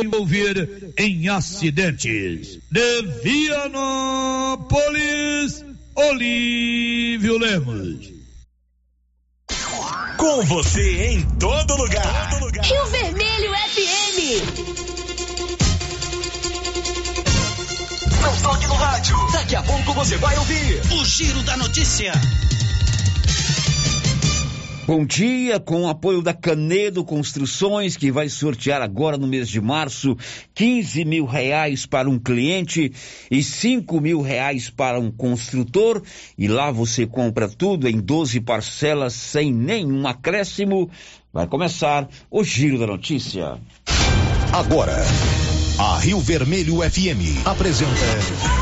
envolver em acidentes. De Vianópolis, Olívio Lemos. Com você em todo lugar. Rio Vermelho FM. Não toque no rádio. Daqui a pouco você vai ouvir o Giro da Notícia. Bom dia, com o apoio da Canedo Construções, que vai sortear agora no mês de março 15 mil reais para um cliente e 5 mil reais para um construtor. E lá você compra tudo em 12 parcelas sem nenhum acréscimo. Vai começar o Giro da Notícia. Agora, a Rio Vermelho FM apresenta.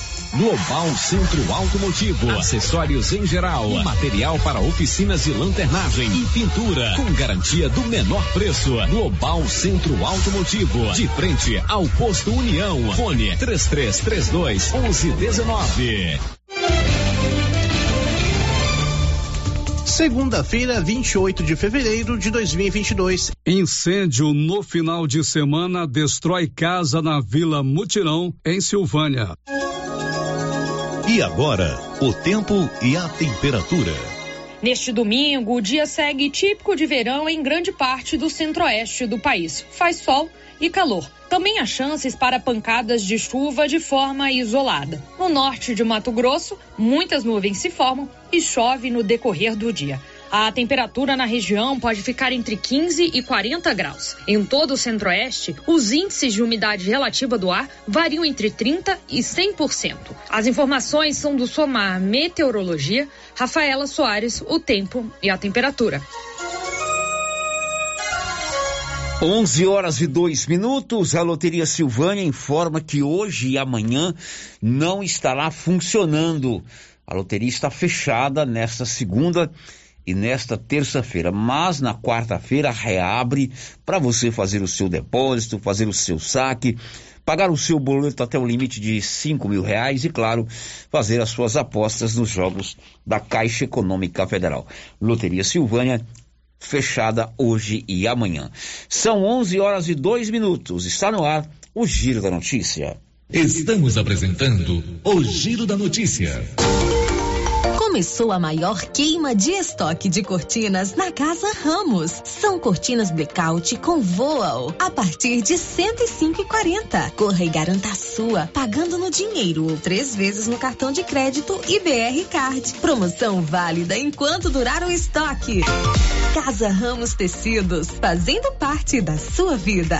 Global Centro Automotivo, acessórios em geral, material para oficinas de lanternagem e pintura, com garantia do menor preço. Global Centro Automotivo, de frente ao posto União. Fone 3332 1119. Segunda-feira, 28 de fevereiro de 2022. Incêndio no final de semana destrói casa na Vila Mutirão, em Silvânia. E agora, o tempo e a temperatura. Neste domingo, o dia segue típico de verão em grande parte do centro-oeste do país. Faz sol e calor. Também há chances para pancadas de chuva de forma isolada. No norte de Mato Grosso, muitas nuvens se formam e chove no decorrer do dia. A temperatura na região pode ficar entre 15 e 40 graus. Em todo o centro-oeste, os índices de umidade relativa do ar variam entre 30 e 100%. As informações são do Somar Meteorologia, Rafaela Soares, o tempo e a temperatura. 11 horas e 2 minutos. A Loteria Silvânia informa que hoje e amanhã não estará funcionando. A loteria está fechada nesta segunda e nesta terça-feira, mas na quarta-feira reabre para você fazer o seu depósito, fazer o seu saque, pagar o seu boleto até o limite de cinco mil reais e, claro, fazer as suas apostas nos jogos da Caixa Econômica Federal. Loteria Silvânia, fechada hoje e amanhã. São 11 horas e 2 minutos. Está no ar o Giro da Notícia. Estamos apresentando o Giro da Notícia. Começou a maior queima de estoque de cortinas na Casa Ramos. São cortinas blackout com voal a partir de 105,40. Corra e garanta a sua, pagando no dinheiro ou três vezes no cartão de crédito e BR Card. Promoção válida enquanto durar o estoque. Casa Ramos Tecidos, fazendo parte da sua vida.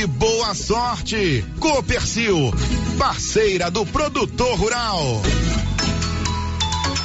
boa sorte. Copercil, parceira do produtor rural.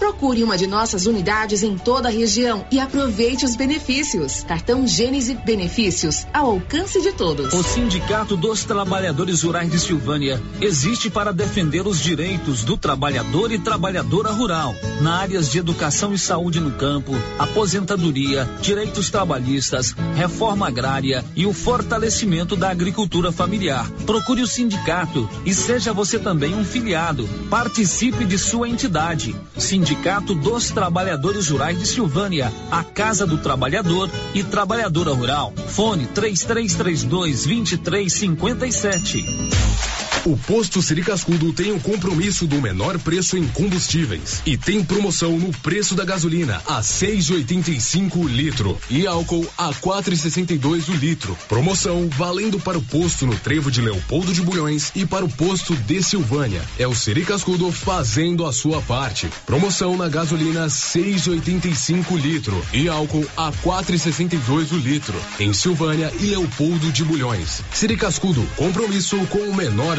Procure uma de nossas unidades em toda a região e aproveite os benefícios. Cartão Gênese Benefícios, ao alcance de todos. O Sindicato dos Trabalhadores Rurais de Silvânia existe para defender os direitos do trabalhador e trabalhadora rural, na áreas de educação e saúde no campo, aposentadoria, direitos trabalhistas, reforma agrária e o fortalecimento da agricultura familiar. Procure o sindicato e seja você também um filiado. Participe de sua entidade. Sindicato dos Trabalhadores Rurais de Silvânia, a Casa do Trabalhador e Trabalhadora Rural. Fone 3332 2357. O posto Siri Cascudo tem o compromisso do menor preço em combustíveis e tem promoção no preço da gasolina a 6,85 o litro e álcool a 4,62 o litro. Promoção valendo para o posto no Trevo de Leopoldo de Bulhões e para o posto de Silvânia. É o Siri Cascudo fazendo a sua parte. Promoção na gasolina 6,85 litro e álcool a 4,62 o litro em Silvânia e Leopoldo de Bulhões. Siri Cascudo, compromisso com o menor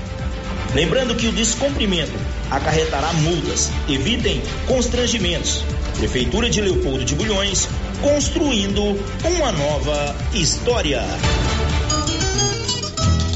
Lembrando que o descumprimento acarretará multas. Evitem constrangimentos. Prefeitura de Leopoldo de Bulhões, construindo uma nova história.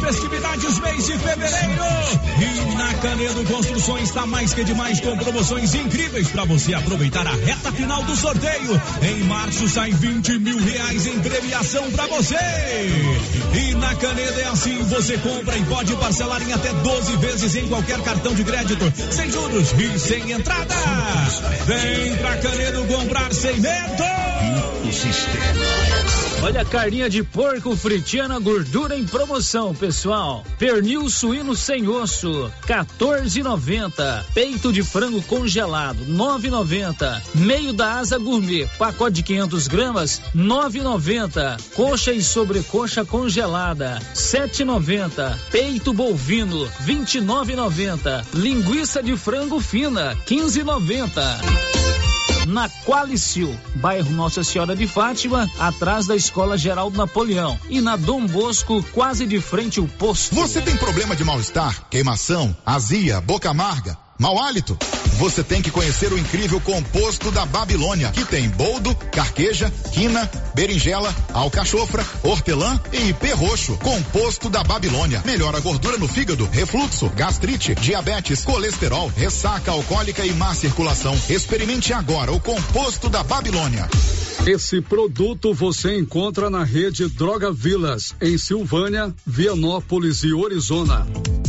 festividades, mês de fevereiro. E na Canedo Construções está mais que demais com promoções incríveis para você aproveitar a reta final do sorteio. Em março sai 20 mil reais em premiação para você. E na Canedo é assim, você compra e pode parcelar em até 12 vezes em qualquer cartão de crédito, sem juros e sem entrada. Vem pra Canedo comprar sem medo. Sistema. Olha a carninha de porco fritiana gordura em promoção, pessoal. Pernil suíno sem osso, 14,90. Peito de frango congelado, 9,90. Meio da asa gourmet, pacote de 500 gramas, 9,90. Coxa e sobrecoxa congelada, 7,90. Peito bovino, 29,90. Linguiça de frango fina, 15,90 na Qualicil, bairro Nossa Senhora de Fátima, atrás da Escola Geraldo Napoleão. E na Dom Bosco, quase de frente ao posto. Você tem problema de mal-estar, queimação, azia, boca amarga? Mau hálito? Você tem que conhecer o incrível composto da Babilônia, que tem boldo, carqueja, quina, berinjela, alcachofra, hortelã e perroxo. Composto da Babilônia. Melhora a gordura no fígado, refluxo, gastrite, diabetes, colesterol, ressaca alcoólica e má circulação. Experimente agora o composto da Babilônia. Esse produto você encontra na rede Droga Vilas, em Silvânia, Vianópolis e Orizona.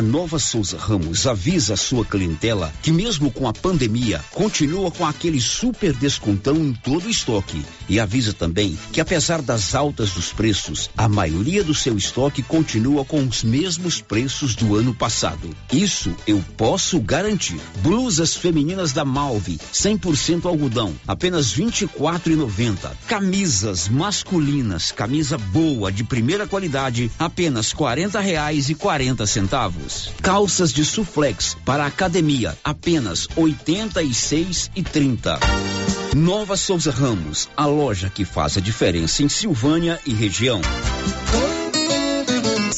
A Nova Souza Ramos avisa a sua clientela que mesmo com a pandemia, continua com aquele super descontão em todo o estoque. E avisa também que apesar das altas dos preços, a maioria do seu estoque continua com os mesmos preços do ano passado. Isso eu posso garantir. Blusas femininas da Malve, 100% algodão, apenas R$ 24,90. Camisas masculinas, camisa boa de primeira qualidade, apenas 40 reais e 40 centavos. Calças de suflex para academia, apenas R$ 86 e 30. Nova Souza Ramos, a loja que faz a diferença em Silvânia e região.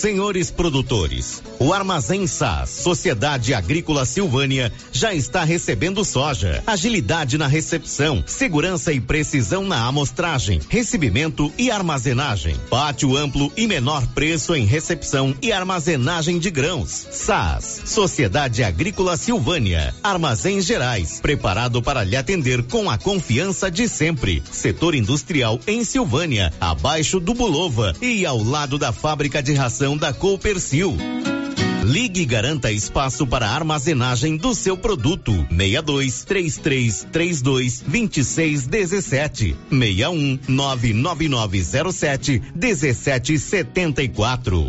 Senhores produtores, o Armazém SAS, Sociedade Agrícola Silvânia, já está recebendo soja. Agilidade na recepção, segurança e precisão na amostragem, recebimento e armazenagem. Pátio amplo e menor preço em recepção e armazenagem de grãos. SAS, Sociedade Agrícola Silvânia, Armazéns Gerais, preparado para lhe atender com a confiança de sempre. Setor industrial em Silvânia, abaixo do Bulova e ao lado da fábrica de ração da Coopercil. Ligue e garanta espaço para armazenagem do seu produto. 62 3332 2617 61 99907 1774.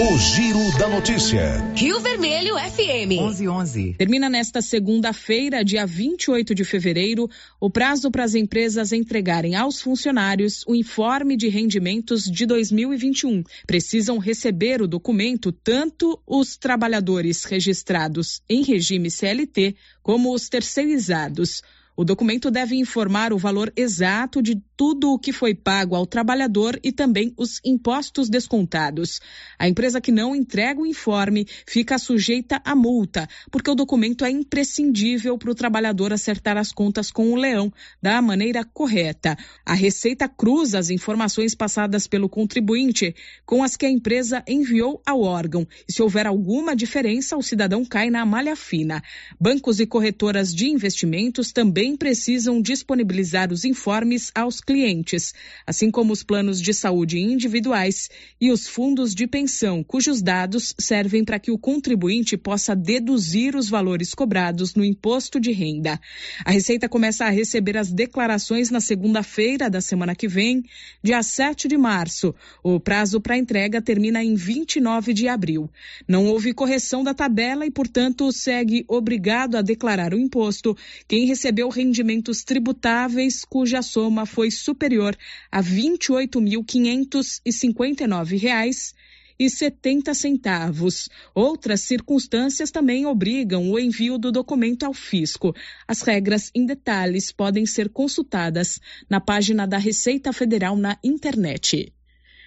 O Giro da Notícia. Rio Vermelho FM. 1111. Termina nesta segunda-feira, dia 28 de fevereiro, o prazo para as empresas entregarem aos funcionários o informe de rendimentos de 2021. Precisam receber o documento tanto os trabalhadores registrados em regime CLT como os terceirizados. O documento deve informar o valor exato de tudo o que foi pago ao trabalhador e também os impostos descontados. A empresa que não entrega o informe fica sujeita a multa, porque o documento é imprescindível para o trabalhador acertar as contas com o leão da maneira correta. A Receita cruza as informações passadas pelo contribuinte com as que a empresa enviou ao órgão. E se houver alguma diferença, o cidadão cai na malha fina. Bancos e corretoras de investimentos também precisam disponibilizar os informes aos clientes, assim como os planos de saúde individuais e os fundos de pensão, cujos dados servem para que o contribuinte possa deduzir os valores cobrados no imposto de renda. A Receita começa a receber as declarações na segunda-feira da semana que vem, dia 7 de março. O prazo para entrega termina em 29 de abril. Não houve correção da tabela e, portanto, segue obrigado a declarar o imposto quem recebeu rendimentos tributáveis cuja soma foi superior a R$ 28.559 e 70 centavos. Outras circunstâncias também obrigam o envio do documento ao fisco. As regras em detalhes podem ser consultadas na página da Receita Federal na internet.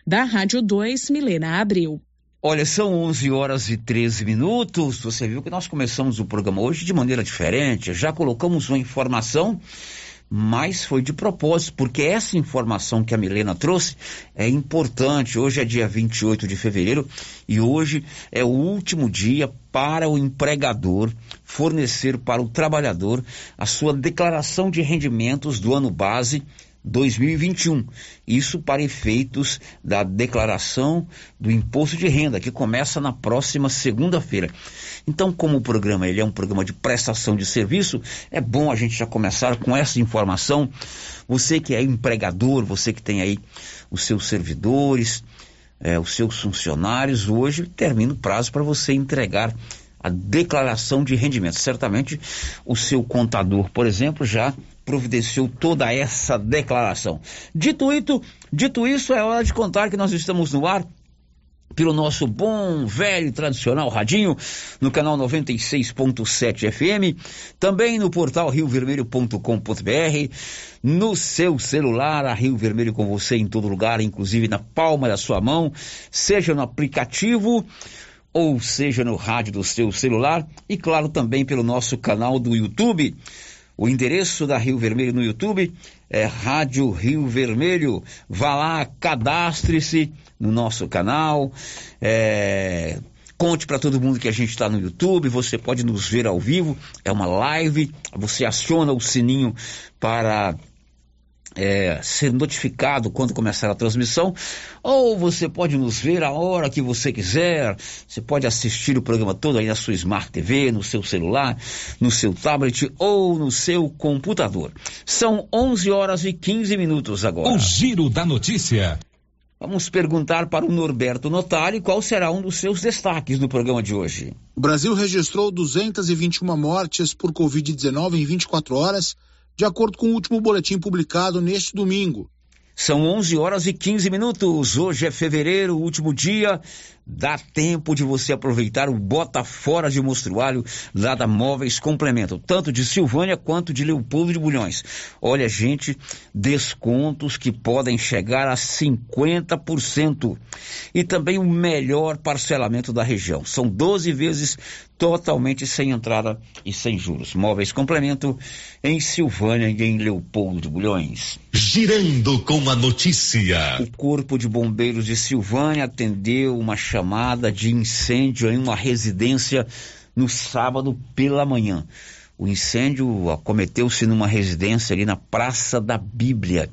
Da Rádio 2, Milena Abril. Olha, são 11 horas e 13 minutos. Você viu que nós começamos o programa hoje de maneira diferente. Já colocamos uma informação mas foi de propósito, porque essa informação que a Milena trouxe é importante. Hoje é dia 28 de fevereiro e hoje é o último dia para o empregador fornecer para o trabalhador a sua declaração de rendimentos do ano base 2021. Isso para efeitos da declaração do imposto de renda, que começa na próxima segunda-feira. Então, como o programa ele é um programa de prestação de serviço, é bom a gente já começar com essa informação. Você que é empregador, você que tem aí os seus servidores, é, os seus funcionários, hoje termina o prazo para você entregar a declaração de rendimento. Certamente o seu contador, por exemplo, já providenciou toda essa declaração. Dito isso, dito isso, é hora de contar que nós estamos no ar pelo nosso bom, velho e tradicional radinho, no canal 96.7 FM, também no portal riovermelho.com.br, no seu celular, a Rio Vermelho com você em todo lugar, inclusive na palma da sua mão, seja no aplicativo ou seja no rádio do seu celular e claro também pelo nosso canal do YouTube O endereço da Rio Vermelho no YouTube é Rádio Rio Vermelho. Vá lá, cadastre-se no nosso canal. É, Conte para todo mundo que a gente está no YouTube, você pode nos ver ao vivo, é uma live, você aciona o sininho para é, ser notificado quando começar a transmissão, ou você pode nos ver a hora que você quiser, você pode assistir o programa todo aí na sua Smart TV, no seu celular, no seu tablet ou no seu computador. São 11 horas e 15 minutos agora. O Giro da Notícia. Vamos perguntar para o Norberto Notari qual será um dos seus destaques no programa de hoje. O Brasil registrou 221 mortes por Covid-19 em 24 horas, de acordo com o último boletim publicado neste domingo. São 11 horas e 15 minutos. Hoje é fevereiro, último dia. Dá tempo de você aproveitar o bota fora de mostruário lá da Móveis Complemento, tanto de Silvânia quanto de Leopoldo de Bulhões. Olha, gente, descontos que podem chegar a 50% e também o melhor parcelamento da região. São 12 vezes totalmente sem entrada e sem juros. Móveis Complemento em Silvânia e em Leopoldo de Bulhões. Girando com a notícia. O Corpo de Bombeiros de Silvânia atendeu uma chamada de incêndio em uma residência no sábado pela manhã. O incêndio acometeu-se numa residência ali na Praça da Bíblia.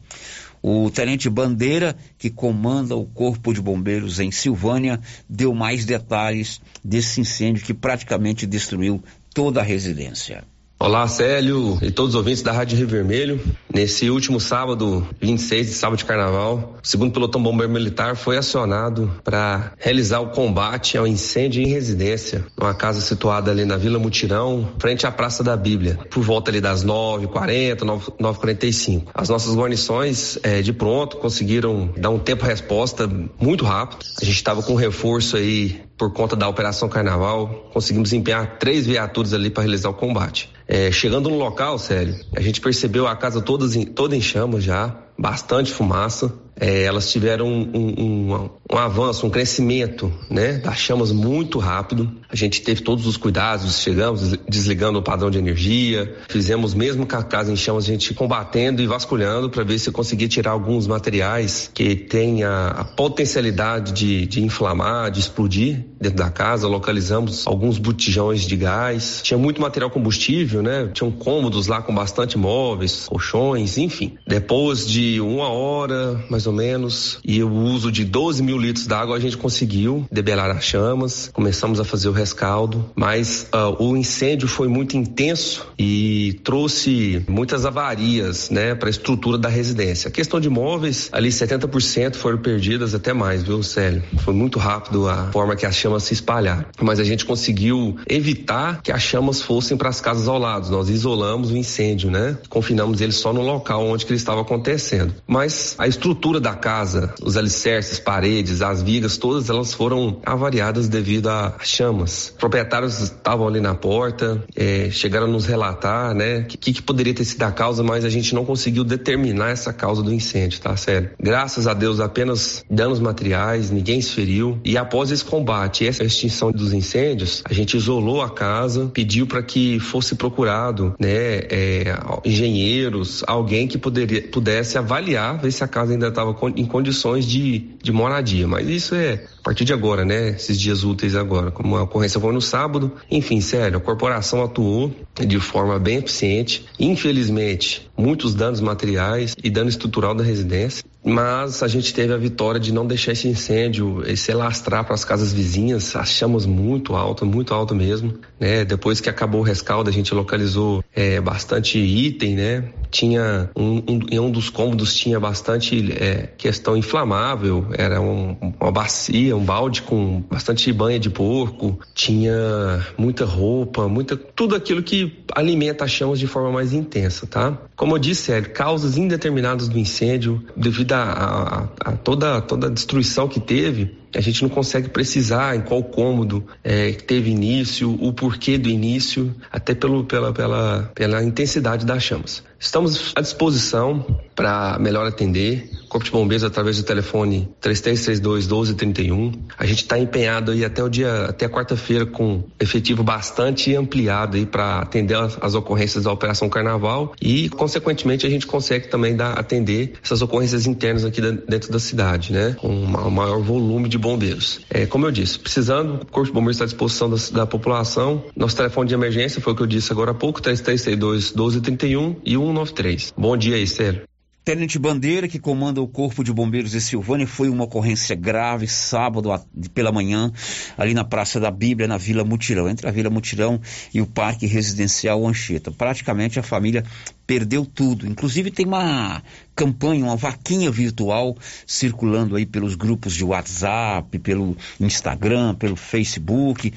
O tenente Bandeira, que comanda o Corpo de Bombeiros em Silvânia, deu mais detalhes desse incêndio que praticamente destruiu toda a residência. Olá, Célio e todos os ouvintes da Rádio Rio Vermelho. Nesse último sábado, 26 de sábado de carnaval, o segundo pelotão bombeiro militar foi acionado para realizar o combate ao incêndio em residência, numa casa situada ali na Vila Mutirão, frente à Praça da Bíblia, por volta ali das 9h40, 9h45. As nossas guarnições, é, de pronto, conseguiram dar um tempo-resposta muito rápido. A gente estava com reforço aí por conta da Operação Carnaval, conseguimos empenhar três viaturas ali para realizar o combate. É, chegando no local, sério, a gente percebeu a casa toda em, toda em chamas já, bastante fumaça. É, elas tiveram um, um, um, avanço, um crescimento, né, das chamas muito rápido. A gente teve todos os cuidados, chegamos desligando o padrão de energia, fizemos mesmo com a casa em chamas, a gente combatendo e vasculhando para ver se conseguia tirar alguns materiais que têm a, a potencialidade de, de inflamar, de explodir dentro da casa. Localizamos alguns botijões de gás. Tinha muito material combustível, né? Tinham cômodos lá com bastante móveis, colchões, enfim. Depois de uma hora, mais ou menos, e o uso de 12 mil litros d'água, a gente conseguiu debelar as chamas, começamos a fazer o rescaldo, mas uh, o incêndio foi muito intenso e trouxe muitas avarias, né, para a estrutura da residência. A questão de móveis, ali 70% foram perdidas, até mais, viu, Célio? Foi muito rápido a forma que as chamas se espalharam, mas a gente conseguiu evitar que as chamas fossem para as casas ao lado. Nós isolamos o incêndio, né? Confinamos ele só no local onde ele estava acontecendo. Mas a estrutura estrutura da casa, os alicerces, paredes, as vigas, todas elas foram avariadas devido a chamas. Proprietários estavam ali na porta, é, chegaram a nos relatar, né, que, que poderia ter sido a causa, mas a gente não conseguiu determinar essa causa do incêndio, tá sério? Graças a Deus, apenas danos materiais, ninguém se feriu. E após esse combate e essa extinção dos incêndios, a gente isolou a casa, pediu para que fosse procurado, né, é, engenheiros, alguém que poderia, pudesse avaliar, ver se a casa ainda estava estava em condições de, de moradia. Mas isso é a partir de agora, né? Esses dias úteis agora. Como a ocorrência foi no sábado. Enfim, sério, a corporação atuou de forma bem eficiente. Infelizmente, muitos danos materiais e dano estrutural da residência. Mas a gente teve a vitória de não deixar esse incêndio se alastrar para as casas vizinhas, as chamas muito altas, muito alto mesmo, né? Depois que acabou o rescaldo, a gente localizou é, bastante item, né? Tinha um, um, em um dos cômodos tinha bastante é, questão inflamável, era um, uma bacia, um balde com bastante banha de porco, tinha muita roupa, muita tudo aquilo que alimenta as chamas de forma mais intensa, tá? Como eu disse, é, causas indeterminadas do incêndio devido a, a, a toda toda a destruição que teve, a gente não consegue precisar em qual cômodo é, teve início, o porquê do início, até pelo, pela, pela, pela intensidade das chamas. Estamos à disposição para melhor atender Corpo de Bombeiros através do telefone 3332 1231. A gente está empenhado aí até o dia, até quarta-feira com efetivo bastante ampliado aí para atender as, as, ocorrências da Operação Carnaval e, consequentemente, a gente consegue também dar, atender essas ocorrências internas aqui da, dentro da cidade, né? Com um maior volume de bombeiros. É, como eu disse, precisando, o Corpo de Bombeiros está à disposição da, da população. Nosso telefone de emergência foi o que eu disse agora há pouco, 3332 1231 e 193. Bom dia aí, Sérgio. Tenente Bandeira, que comanda o Corpo de Bombeiros de Silvânia, foi uma ocorrência grave sábado pela manhã, ali na Praça da Bíblia, na Vila Mutirão, entre a Vila Mutirão e o Parque Residencial Anchieta. Praticamente a família perdeu tudo. Inclusive tem uma campanha, uma vaquinha virtual circulando aí pelos grupos de WhatsApp, pelo Instagram, pelo Facebook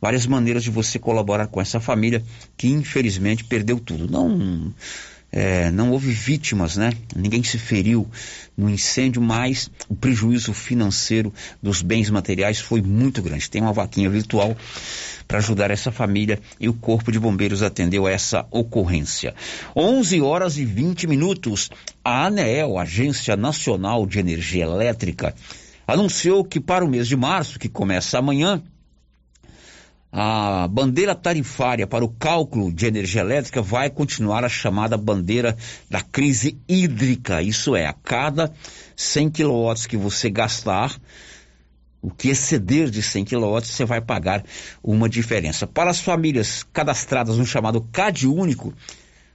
várias maneiras de você colaborar com essa família que infelizmente perdeu tudo. Não é, não houve vítimas, né? Ninguém se feriu no incêndio, mas o prejuízo financeiro dos bens materiais foi muito grande. Tem uma vaquinha virtual para ajudar essa família e o Corpo de Bombeiros atendeu essa ocorrência. 11 horas e 20 minutos. A ANEEL, Agência Nacional de Energia Elétrica, anunciou que para o mês de março, que começa amanhã, a bandeira tarifária para o cálculo de energia elétrica vai continuar a chamada bandeira da crise hídrica. Isso é, a cada 100 quilowatts que você gastar, o que exceder de 100 quilowatts, você vai pagar uma diferença. Para as famílias cadastradas no chamado CAD único,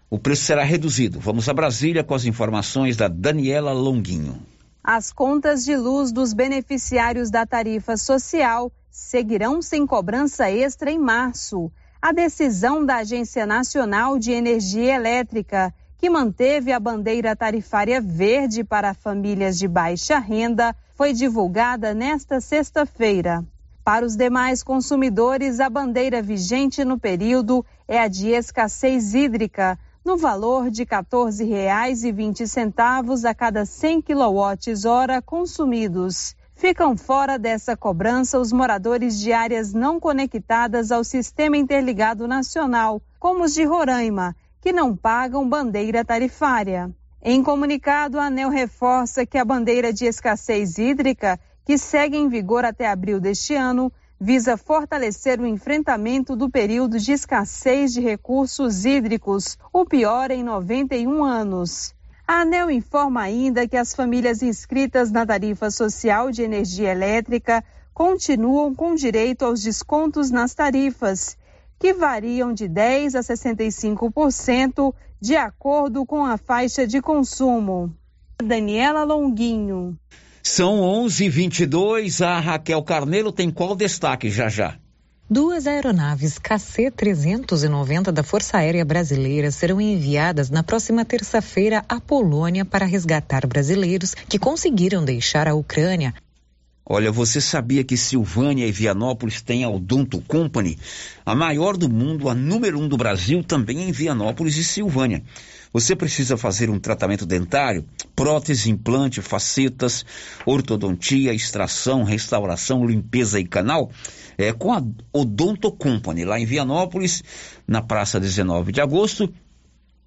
o preço será reduzido. Vamos a Brasília com as informações da Daniela Longuinho. As contas de luz dos beneficiários da tarifa social seguirão sem cobrança extra em março. A decisão da Agência Nacional de Energia Elétrica, que manteve a bandeira tarifária verde para famílias de baixa renda, foi divulgada nesta sexta-feira. Para os demais consumidores, a bandeira vigente no período é a de escassez hídrica, no valor de R$ 14,20 a cada 100 kWh consumidos. Ficam fora dessa cobrança os moradores de áreas não conectadas ao Sistema Interligado Nacional, como os de Roraima, que não pagam bandeira tarifária. Em comunicado, a ANEL reforça que a bandeira de escassez hídrica, que segue em vigor até abril deste ano, visa fortalecer o enfrentamento do período de escassez de recursos hídricos, o pior em 91 anos. A ANEL informa ainda que as famílias inscritas na tarifa social de energia elétrica continuam com direito aos descontos nas tarifas, que variam de 10% a 65% de acordo com a faixa de consumo. Daniela Longuinho. São 11:22. A Raquel Carneiro tem qual destaque já já? Duas aeronaves KC-390 da Força Aérea Brasileira serão enviadas na próxima terça-feira à Polônia para resgatar brasileiros que conseguiram deixar a Ucrânia. Olha, você sabia que Silvânia e Vianópolis têm a Odonto Company? A maior do mundo, a número um do Brasil, também em Vianópolis e Silvânia. Você precisa fazer um tratamento dentário, prótese, implante, facetas, ortodontia, extração, restauração, limpeza e canal? é, com a Odonto Company, lá em Vianópolis, na Praça 19 de Agosto,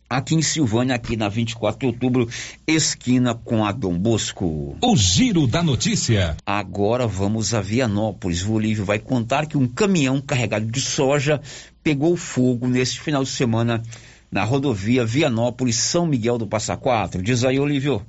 aqui em Silvânia, aqui na 24 de outubro, esquina com a Dom Bosco. O Giro da Notícia. Agora vamos a Vianópolis. O Olívio vai contar que um caminhão carregado de soja pegou fogo neste final de semana na rodovia Vianópolis São Miguel do Passa Quatro. Diz aí, Olívio.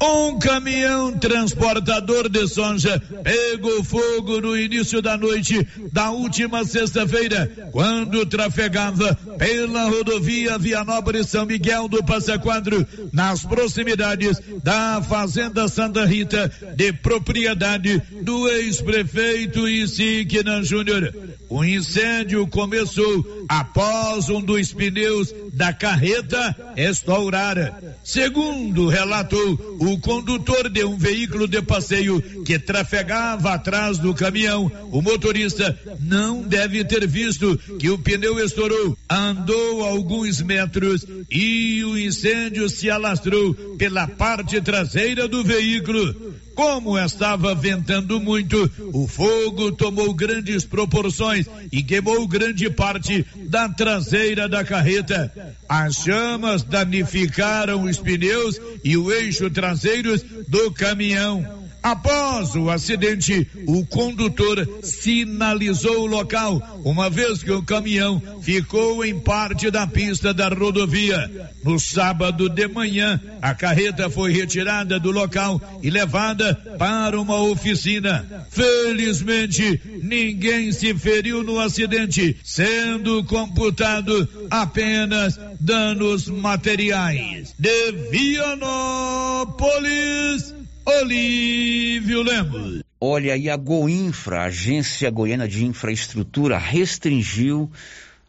Um caminhão transportador de soja pegou fogo no início da noite da última sexta-feira, quando trafegava pela rodovia Vianópolis São Miguel do Passa Quadro, nas proximidades da Fazenda Santa Rita, de propriedade do ex-prefeito Isiquinan Júnior. O incêndio começou após um dos pneus da carreta estourar. Segundo relatou o condutor de um veículo de passeio que trafegava atrás do caminhão, o motorista não deve ter visto que o pneu estourou. Andou alguns metros e o incêndio se alastrou pela parte traseira do veículo. Como estava ventando muito, o fogo tomou grandes proporções e queimou grande parte da traseira da carreta. As chamas danificaram os pneus e o eixo traseiros do caminhão. Após o acidente, o condutor sinalizou o local, uma vez que o caminhão ficou em parte da pista da rodovia. No sábado de manhã, a carreta foi retirada do local e levada para uma oficina. Felizmente, ninguém se feriu no acidente, sendo computado apenas danos materiais. De Vianópolis. Olívio Lemos. Olha, e a Goinfra, a Agência Goiana de Infraestrutura, restringiu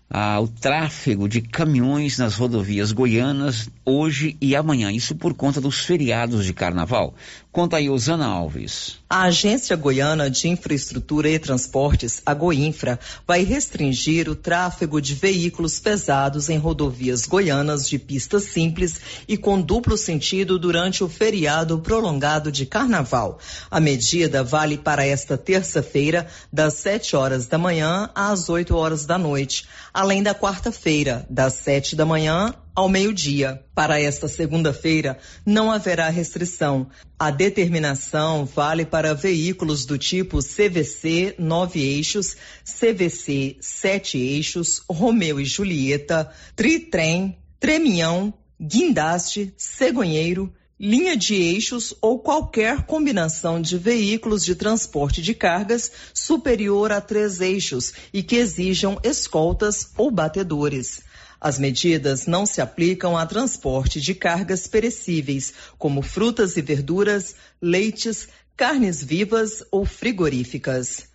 ah, o tráfego de caminhões nas rodovias goianas hoje e amanhã. Isso por conta dos feriados de carnaval. Conta aí, Osana Alves. A Agência Goiana de Infraestrutura e Transportes, a Goinfra, vai restringir o tráfego de veículos pesados em rodovias goianas de pista simples e com duplo sentido durante o feriado prolongado de carnaval. A medida vale para esta terça-feira, das 7 horas da manhã às 8 horas da noite, além da quarta-feira, das 7 da manhã ao meio-dia. Para esta segunda-feira, não haverá restrição. A determinação vale para veículos do tipo CVC 9 eixos, CVC 7 eixos, Romeu e Julieta, Tritrem, Tremião, Guindaste, Cegonheiro, linha de eixos ou qualquer combinação de veículos de transporte de cargas superior a três eixos e que exijam escoltas ou batedores. As medidas não se aplicam a transporte de cargas perecíveis, como frutas e verduras, leites, carnes vivas ou frigoríficas.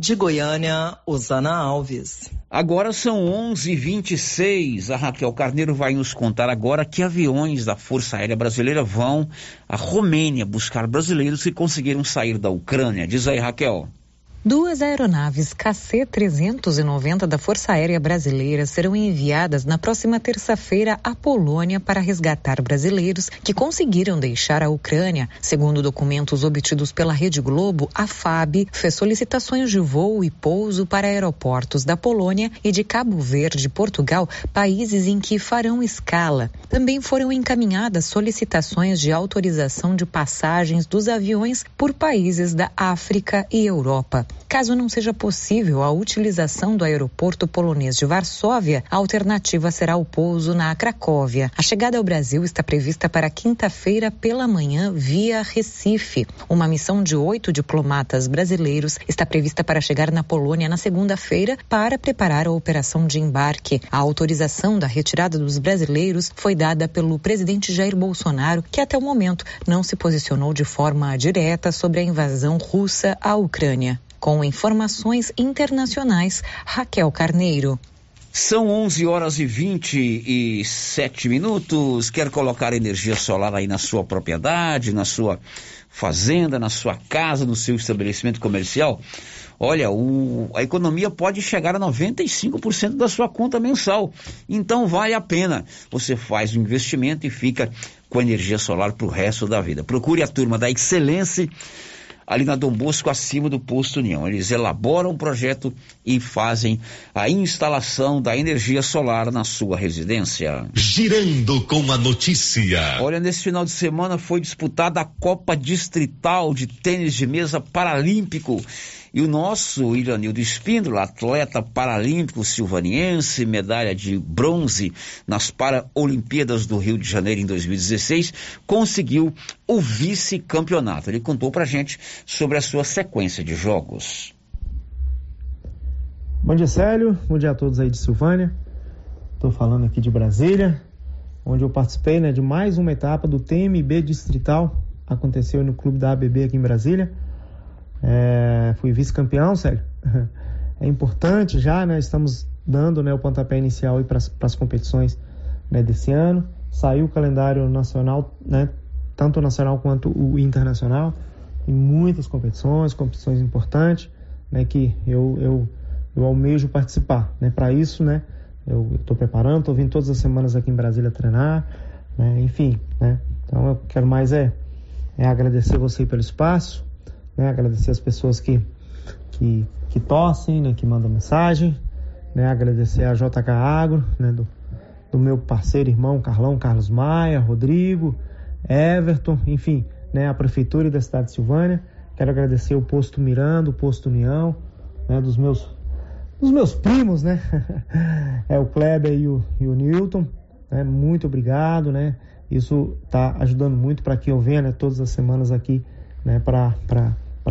De Goiânia, Osana Alves. Agora são 11:26. A Raquel Carneiro vai nos contar agora que aviões da Força Aérea Brasileira vão à Romênia buscar brasileiros que conseguiram sair da Ucrânia. Diz aí, Raquel. Duas aeronaves KC-390 da Força Aérea Brasileira serão enviadas na próxima terça-feira à Polônia para resgatar brasileiros que conseguiram deixar a Ucrânia. Segundo documentos obtidos pela Rede Globo, a FAB fez solicitações de voo e pouso para aeroportos da Polônia e de Cabo Verde, Portugal, países em que farão escala. Também foram encaminhadas solicitações de autorização de passagens dos aviões por países da África e Europa. Caso não seja possível a utilização do aeroporto polonês de Varsóvia, a alternativa será o pouso na Cracóvia. A chegada ao Brasil está prevista para quinta-feira pela manhã via Recife. Uma missão de oito diplomatas brasileiros está prevista para chegar na Polônia na segunda-feira para preparar a operação de embarque. A autorização da retirada dos brasileiros foi dada pelo presidente Jair Bolsonaro, que até o momento não se posicionou de forma direta sobre a invasão russa à Ucrânia. Com informações internacionais, Raquel Carneiro. São 11 horas e 27 minutos. Quer colocar energia solar aí na sua propriedade, na sua fazenda, na sua casa, no seu estabelecimento comercial? Olha, o, a economia pode chegar a 95% da sua conta mensal. Então vale a pena. Você faz o investimento e fica com energia solar para o resto da vida. Procure a turma da Excelência ali na Dom Bosco, acima do posto União. Eles elaboram o projeto e fazem a instalação da energia solar na sua residência. Girando com a notícia. Olha, nesse final de semana foi disputada a Copa Distrital de Tênis de Mesa Paralímpico e o nosso Iranildo Espíndola, atleta paralímpico silvaniense, medalha de bronze nas Paralimpíadas do Rio de Janeiro em 2016, conseguiu o vice-campeonato. Ele contou pra gente sobre a sua sequência de jogos. Bom dia, Célio. Bom dia a todos aí de Silvânia. Estou falando aqui de Brasília, onde eu participei né, de mais uma etapa do TMB Distrital. Aconteceu no Clube da ABB aqui em Brasília. É, fui vice-campeão, sério. É importante já, né? Estamos dando né, o pontapé inicial para as competições né, desse ano. Saiu o calendário nacional, né? Tanto o nacional quanto o internacional. Tem muitas competições, competições importantes, né? Que eu, eu, eu almejo participar. Né? Para isso, né? Eu estou preparando, estou vindo todas as semanas aqui em Brasília treinar, né? Enfim, né? Então eu quero mais é É agradecer você pelo espaço, né? Agradecer as pessoas que, que, que torcem, né? Que mandam mensagem, né? Agradecer a JK Agro, né? Do, do meu parceiro irmão Carlão, Carlos Maia, Rodrigo, Everton, enfim, né? A Prefeitura da cidade de Silvânia. Quero agradecer o Posto Miranda, o Posto União, né? Dos meus, dos meus primos, né? é o Kleber e o, e o Newton, né? Muito obrigado, né? Isso está ajudando muito para que eu venha né, todas as semanas aqui né, para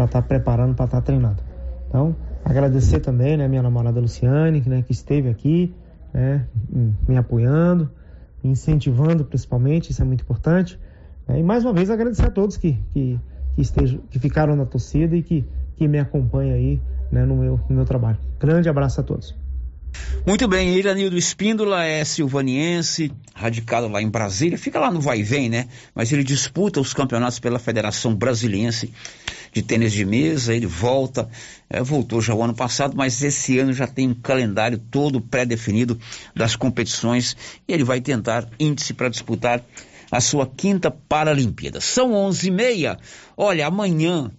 estar tá preparando, para estar tá treinando. Então, agradecer também né, minha namorada Luciane, né, que esteve aqui, né, me apoiando, me incentivando principalmente, isso é muito importante. Né, e mais uma vez agradecer a todos que, que, que, estejam, que ficaram na torcida e que, que me acompanham aí né, no, meu, no meu trabalho. Grande abraço a todos. Muito bem, Iranildo Espíndola é silvaniense, radicado lá em Brasília, fica lá no vai vem, né? Mas ele disputa os campeonatos pela Federação Brasiliense de Tênis de Mesa, ele volta, é, voltou já o ano passado, mas esse ano já tem um calendário todo pré-definido das competições e ele vai tentar índice para disputar a sua quinta Paralimpíada. São onze e meia, olha, amanhã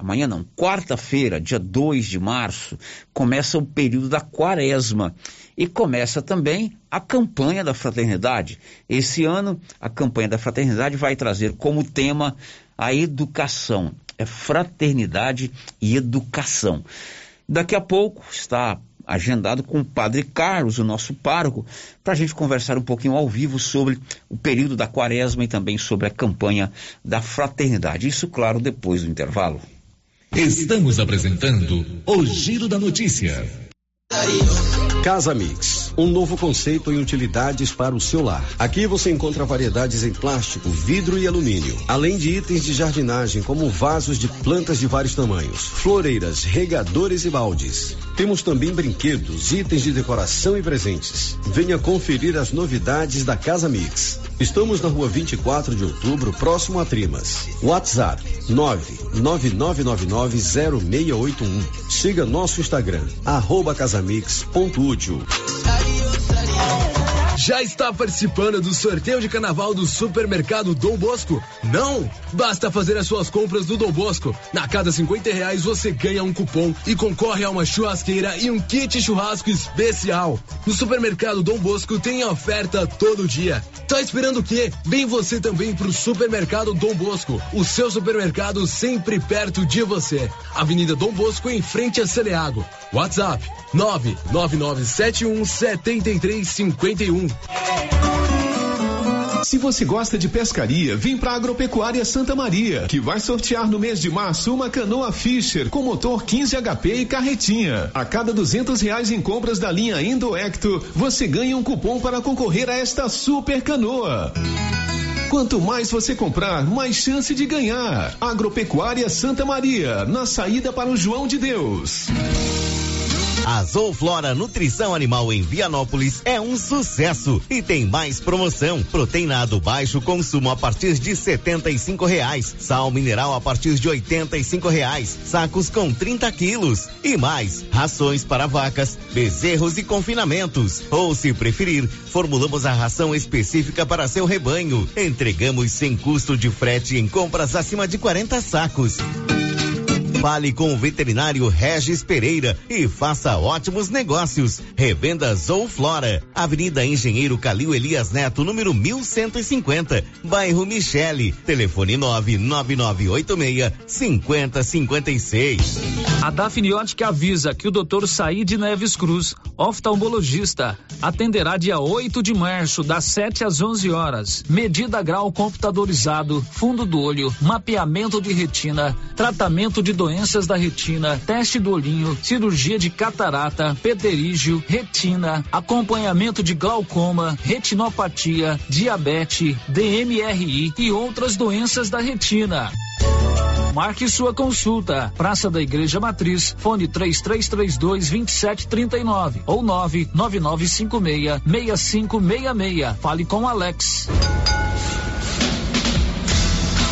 amanhã não, quarta-feira, dia 2 de março, começa o período da quaresma e começa também a campanha da fraternidade. Esse ano, a campanha da fraternidade vai trazer como tema a educação. É fraternidade e educação. Daqui a pouco está agendado com o Padre Carlos, o nosso pároco, para a gente conversar um pouquinho ao vivo sobre o período da quaresma e também sobre a campanha da fraternidade. Isso, claro, depois do intervalo. Estamos apresentando o Giro da Notícia. Casa Mix, um novo conceito em utilidades para o seu lar. Aqui você encontra variedades em plástico, vidro e alumínio, além de itens de jardinagem como vasos de plantas de vários tamanhos, floreiras, regadores e baldes. Temos também brinquedos, itens de decoração e presentes. Venha conferir as novidades da Casa Mix. Estamos na rua 24 de outubro, próximo a Trimas. WhatsApp 999990681. Siga nosso Instagram, arroba casamix.útil. Já está participando do sorteio de carnaval do supermercado Dom Bosco? Não? Basta fazer as suas compras do Dom Bosco. Na cada 50 reais você ganha um cupom e concorre a uma churrasqueira e um kit churrasco especial. No supermercado Dom Bosco tem oferta todo dia. Tá esperando o quê? Vem você também pro supermercado Dom Bosco. O seu supermercado sempre perto de você. Avenida Dom Bosco em frente a Saneago. WhatsApp 99971 7351. Se você gosta de pescaria, vem para Agropecuária Santa Maria, que vai sortear no mês de março uma canoa Fisher com motor 15 HP e carretinha. A cada duzentos reais em compras da linha Indoecto, você ganha um cupom para concorrer a esta super canoa. Quanto mais você comprar, mais chance de ganhar. Agropecuária Santa Maria, na saída para o João de Deus. A Zooflora Nutrição Animal em Vianópolis é um sucesso e tem mais promoção. Proteinado baixo consumo a partir de setenta e cinco reais. Sal mineral a partir de oitenta e cinco reais. Sacos com 30 quilos. E mais, rações para vacas, bezerros e confinamentos. Ou se preferir, formulamos a ração específica para seu rebanho. Entregamos sem custo de frete em compras acima de 40 sacos. Fale com o veterinário Regis Pereira e faça ótimos negócios. Revendas ou Flora, Avenida Engenheiro Calil Elias Neto, número 1150, bairro Michele. Telefone 99986 5056. A Dafniótica avisa que o Dr. Said Neves Cruz, oftalmologista, atenderá dia 8 de março, das 7 às 11 horas. Medida grau computadorizado, fundo do olho, mapeamento de retina, tratamento de doenças da retina, teste do olhinho, cirurgia de catarata, pterígio, retina, acompanhamento de glaucoma, retinopatia, diabetes, DMRI e outras doenças da retina. Marque sua consulta. Praça da Igreja Matriz, fone 3332 2739 ou 99956 6566. Fale com Alex.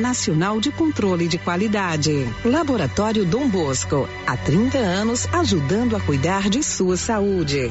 Nacional de Controle de Qualidade. Laboratório Dom Bosco, há 30 anos ajudando a cuidar de sua saúde.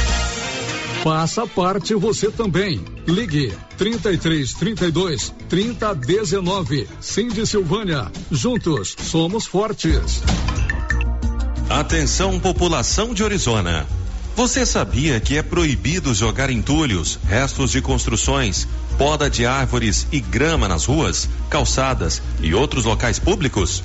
Faça parte você também. Ligue 33 32 30 19. Cindy Silvânia. Juntos somos fortes. Atenção, população de Orizona. Você sabia que é proibido jogar entulhos, restos de construções, poda de árvores e grama nas ruas, calçadas e outros locais públicos?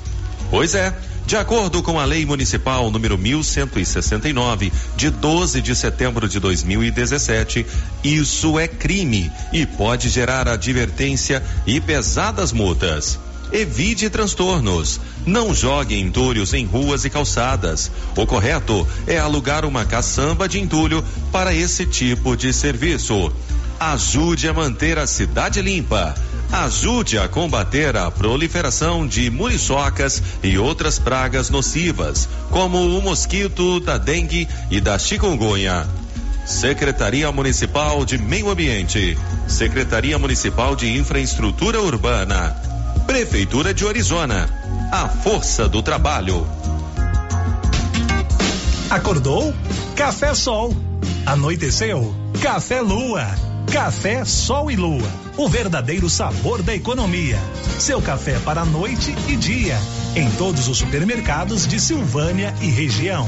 Pois é. De acordo com a Lei Municipal número 1169, de 12 de setembro de 2017, isso é crime e pode gerar advertência e pesadas multas. Evite transtornos. Não jogue entulhos em ruas e calçadas. O correto é alugar uma caçamba de entulho para esse tipo de serviço. Ajude a manter a cidade limpa. Ajude a combater a proliferação de muriçocas e outras pragas nocivas, como o mosquito da dengue e da chikungunya. Secretaria Municipal de Meio Ambiente, Secretaria Municipal de Infraestrutura Urbana, Prefeitura de Orizona. A força do trabalho. Acordou? Café Sol. Anoiteceu? Café Lua. Café Sol e Lua. O verdadeiro sabor da economia. Seu café para noite e dia. Em todos os supermercados de Silvânia e região.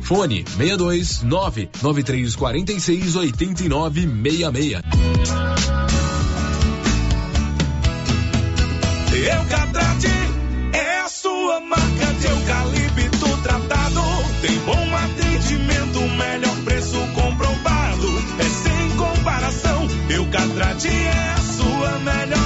Fone 62 99346 8966. Eucatrate é a sua marca de eucalipto tratado. Tem bom atendimento, melhor preço comprovado. É sem comparação. Eucatrate é a sua melhor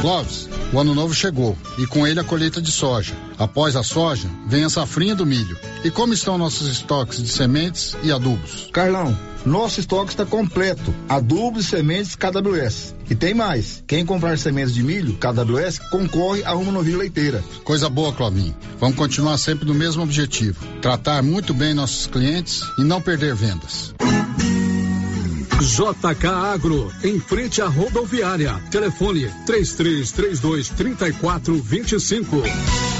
Clóvis, o ano novo chegou e com ele a colheita de soja. Após a soja, vem a safrinha do milho. E como estão nossos estoques de sementes e adubos? Carlão, nosso estoque está completo. Adubos e sementes KWS. E tem mais. Quem comprar sementes de milho KWS concorre a uma novilha leiteira. Coisa boa, Clovinho. Vamos continuar sempre no mesmo objetivo: tratar muito bem nossos clientes e não perder vendas. JK Agro, em frente à rodoviária. Telefone 3332 3425.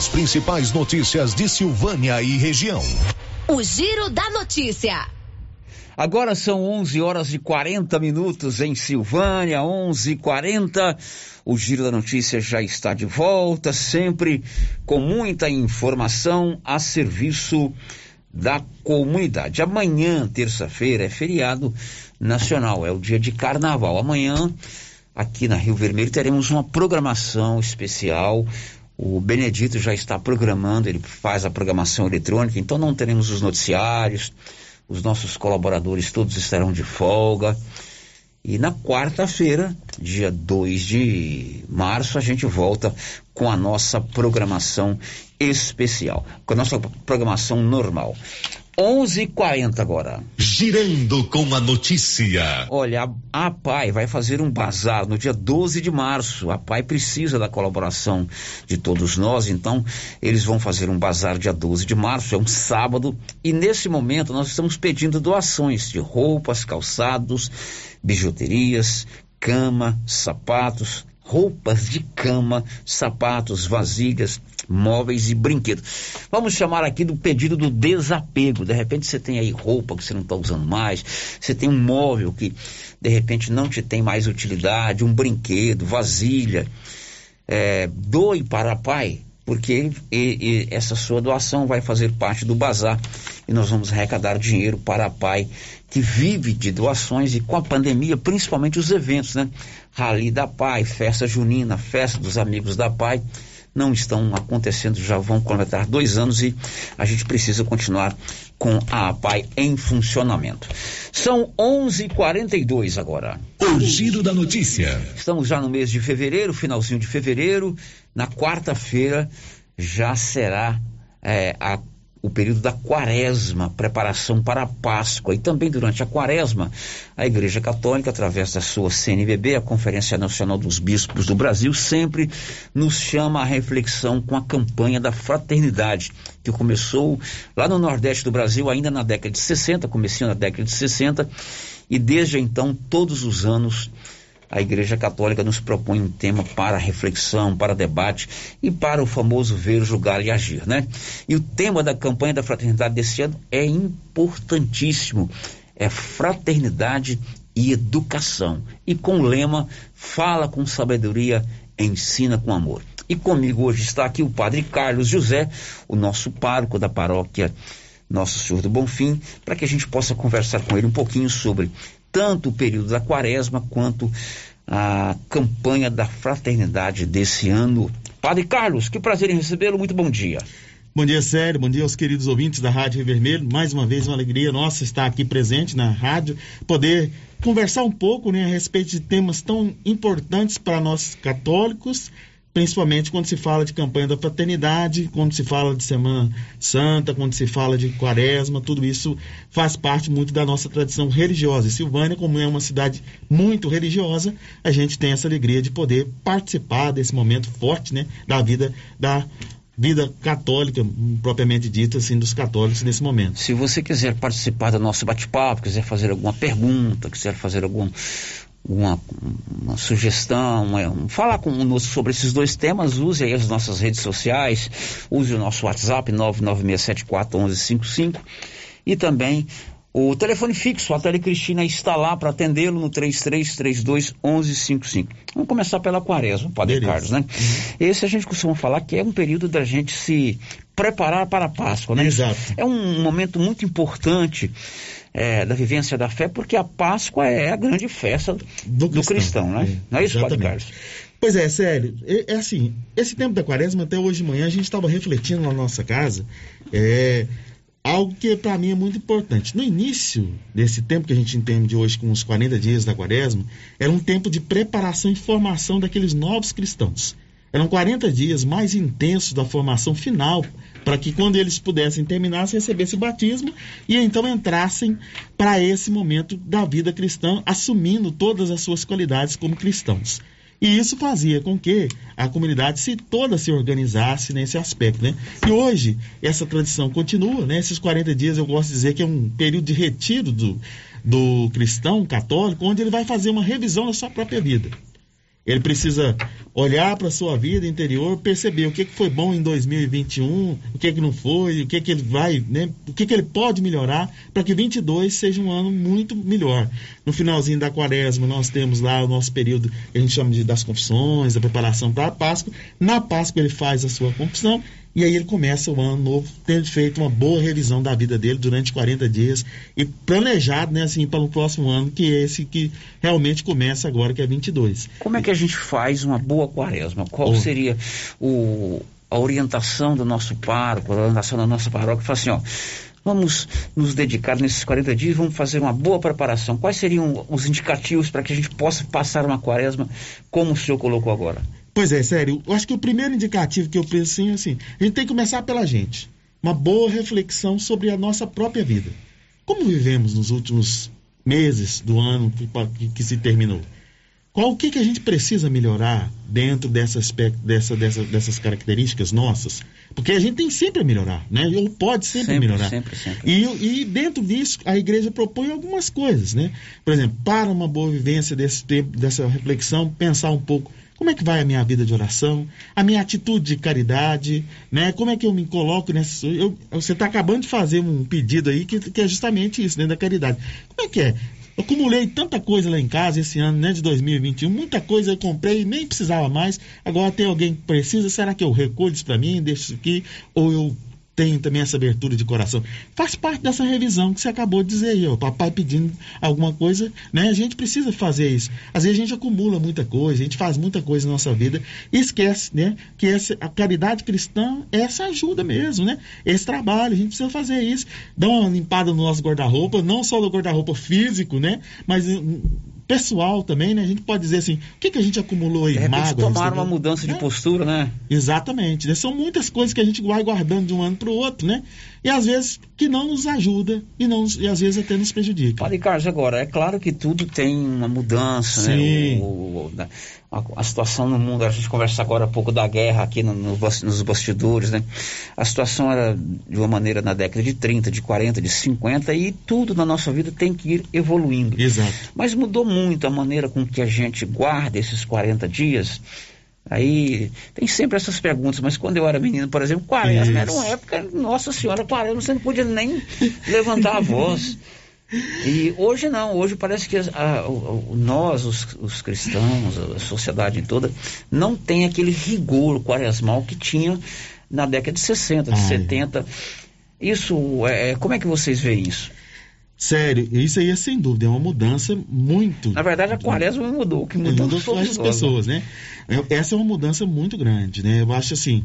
As principais notícias de Silvânia e região. O Giro da Notícia. Agora são 11 horas e 40 minutos em Silvânia, 11:40. O Giro da Notícia já está de volta, sempre com muita informação a serviço da comunidade. Amanhã, terça-feira, é feriado nacional, é o dia de carnaval. Amanhã, aqui na Rio Vermelho, teremos uma programação especial o Benedito já está programando, ele faz a programação eletrônica, então não teremos os noticiários, os nossos colaboradores todos estarão de folga. E na quarta-feira, dia 2 de março, a gente volta com a nossa programação especial, com a nossa programação normal. 11:40 agora. Girando com a notícia. Olha, a, a PAI vai fazer um bazar no dia 12 de março. A PAI precisa da colaboração de todos nós, então eles vão fazer um bazar dia 12 de março, é um sábado, e nesse momento nós estamos pedindo doações de roupas, calçados, bijuterias, cama, sapatos, roupas de cama, sapatos, vasilhas, móveis e brinquedos. Vamos chamar aqui do pedido do desapego. De repente você tem aí roupa que você não está usando mais, você tem um móvel que de repente não te tem mais utilidade, um brinquedo, vasilha. É, doe para pai, porque e, e essa sua doação vai fazer parte do bazar e nós vamos arrecadar dinheiro para a pai que vive de doações e com a pandemia, principalmente os eventos, né? Rally da Pai, festa junina, festa dos amigos da Pai não estão acontecendo, já vão completar dois anos e a gente precisa continuar com a APAI em funcionamento. São 11:42 agora. O giro da notícia. Estamos já no mês de fevereiro, finalzinho de fevereiro. Na quarta-feira já será é, a o período da quaresma, preparação para a Páscoa. E também durante a quaresma, a Igreja Católica, através da sua CNBB, a Conferência Nacional dos Bispos do Brasil, sempre nos chama à reflexão com a campanha da fraternidade, que começou lá no Nordeste do Brasil, ainda na década de 60, começou na década de 60, e desde então, todos os anos, a Igreja Católica nos propõe um tema para reflexão, para debate e para o famoso ver, julgar e agir, né? E o tema da campanha da fraternidade desse ano é importantíssimo, é fraternidade e educação. E com o lema fala com sabedoria, ensina com amor. E comigo hoje está aqui o Padre Carlos José, o nosso pároco da paróquia Nosso Senhor do Bonfim, para que a gente possa conversar com ele um pouquinho sobre tanto o período da quaresma quanto a campanha da fraternidade desse ano. Padre Carlos, que prazer em recebê-lo, muito bom dia. Bom dia, Sério. Bom dia aos queridos ouvintes da Rádio Rio Vermelho. Mais uma vez, uma alegria nossa estar aqui presente na rádio, poder conversar um pouco né, a respeito de temas tão importantes para nós católicos principalmente quando se fala de campanha da fraternidade, quando se fala de Semana Santa, quando se fala de Quaresma, tudo isso faz parte muito da nossa tradição religiosa. E Silvânia, como é uma cidade muito religiosa, a gente tem essa alegria de poder participar desse momento forte, né, da vida da vida católica, propriamente dita, assim, dos católicos nesse momento. Se você quiser participar do nosso bate-papo, quiser fazer alguma pergunta, quiser fazer algum uma, uma sugestão, uma, falar conosco sobre esses dois temas, use aí as nossas redes sociais, use o nosso WhatsApp 996741155 e também o telefone fixo, a Tele Cristina está lá para atendê-lo no 3332 1155. Vamos começar pela quaresma, Padre Beleza. Carlos, né? Uhum. Esse a gente costuma falar que é um período da gente se preparar para a Páscoa, né? Exato. É um momento muito importante é, da vivência da fé, porque a Páscoa é a grande festa do, do cristão, cristão, né? É, Não é isso, Padre Carlos? Pois é, sério. É, é, assim, esse tempo da quaresma, até hoje de manhã, a gente estava refletindo na nossa casa. É, algo que para mim é muito importante. No início desse tempo que a gente entende de hoje com os 40 dias da quaresma, era um tempo de preparação e formação daqueles novos cristãos. Eram 40 dias mais intensos da formação final, para que quando eles pudessem terminar, se recebessem o batismo e então entrassem para esse momento da vida cristã, assumindo todas as suas qualidades como cristãos. E isso fazia com que a comunidade se toda se organizasse nesse aspecto, né? E hoje essa tradição continua, né? Esses 40 dias eu gosto de dizer que é um período de retiro do, do cristão católico, onde ele vai fazer uma revisão da sua própria vida. Ele precisa olhar para a sua vida interior, perceber o que, que foi bom em 2021, o que, que não foi, o que, que ele vai, né, o que, que ele pode melhorar para que 22 seja um ano muito melhor. No finalzinho da quaresma, nós temos lá o nosso período que a gente chama de das confissões, da preparação para a Páscoa. Na Páscoa ele faz a sua confissão e aí ele começa o ano novo tendo feito uma boa revisão da vida dele durante 40 dias e planejado, né, assim, para o próximo ano, que é esse que realmente começa agora, que é 22. Como é que a gente faz uma boa quaresma? Qual oh. seria o, a orientação do nosso pároco, a orientação da nossa paróquia? Fala assim, ó, vamos nos dedicar nesses 40 dias, vamos fazer uma boa preparação. Quais seriam os indicativos para que a gente possa passar uma quaresma como o senhor colocou agora? Pois é, sério. Eu acho que o primeiro indicativo que eu penso assim, assim, a gente tem que começar pela gente. Uma boa reflexão sobre a nossa própria vida. Como vivemos nos últimos meses do ano que, que, que se terminou? Qual o que, que a gente precisa melhorar dentro dessa aspecto, dessa, dessa, dessas características nossas? Porque a gente tem sempre a melhorar, né? Ou pode sempre, sempre melhorar. Sempre, sempre. E, e dentro disso, a igreja propõe algumas coisas, né? Por exemplo, para uma boa vivência desse tempo, dessa reflexão, pensar um pouco como é que vai a minha vida de oração? A minha atitude de caridade? Né? Como é que eu me coloco nessa. Eu, você está acabando de fazer um pedido aí que, que é justamente isso, né? Da caridade. Como é que é? Eu acumulei tanta coisa lá em casa esse ano, né, de 2021, muita coisa eu comprei e nem precisava mais. Agora tem alguém que precisa, será que eu recolho isso para mim, deixo isso aqui? Ou eu tenho também essa abertura de coração. Faz parte dessa revisão que você acabou de dizer aí, o papai pedindo alguma coisa, né? A gente precisa fazer isso. Às vezes a gente acumula muita coisa, a gente faz muita coisa na nossa vida e esquece, né? Que essa, a caridade cristã é essa ajuda mesmo, né? Esse trabalho, a gente precisa fazer isso. Dar uma limpada no nosso guarda-roupa, não só no guarda-roupa físico, né? Mas pessoal também, né? A gente pode dizer assim, o que, que a gente acumulou aí? De repente tomar uma mudança de é. postura, né? Exatamente. Né? São muitas coisas que a gente vai guardando de um ano para o outro, né? E às vezes que não nos ajuda e, não, e às vezes até nos prejudica. Padre Carlos, agora, é claro que tudo tem uma mudança, né? Sim. né? O, o, a, a, situação no mundo, a gente conversa agora um pouco da guerra aqui no, no, nos bastidores, né? A situação era de uma maneira na década de 30, de 40, de 50 e tudo na nossa vida tem que ir evoluindo. Exato. Mas mudou muito a maneira com que a gente guarda esses 40 dias Aí tem sempre essas perguntas, mas quando eu era menino, por exemplo, quaresma era uma época, nossa senhora, quaresma você não podia nem levantar a voz. E hoje não, hoje parece que a, a, nós, os, os, cristãos, a sociedade toda, não tem aquele rigor quaresmal que tinha na década de 60, de Ai. 70. Isso, é, como é que vocês veem isso? Sério, isso aí é sem dúvida, é uma mudança muito. Na verdade, a quaresma mudou, que mudou, mudou as pessoas, né? Essa é uma mudança muito grande, né? Eu acho assim,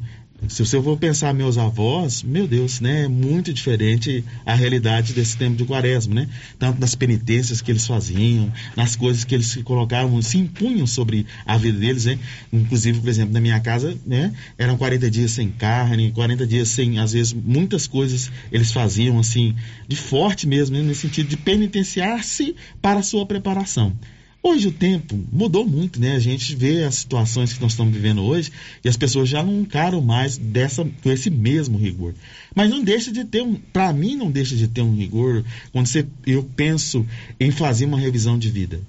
se você for pensar meus avós, meu Deus, né, é muito diferente a realidade desse tempo de quaresma, né? Tanto nas penitências que eles faziam, nas coisas que eles se colocavam, se impunham sobre a vida deles, né? Inclusive, por exemplo, na minha casa, né, eram 40 dias sem carne, 40 dias sem, às vezes, muitas coisas eles faziam, assim, de forte mesmo, né, nesse sentido de penitenciar-se para a sua preparação. Hoje o tempo mudou muito, né? A gente vê as situações que nós estamos vivendo hoje e as pessoas já não encaram mais dessa, com esse mesmo rigor. Mas não deixa de ter um, para mim não deixa de ter um rigor quando você, eu penso em fazer uma revisão de vida.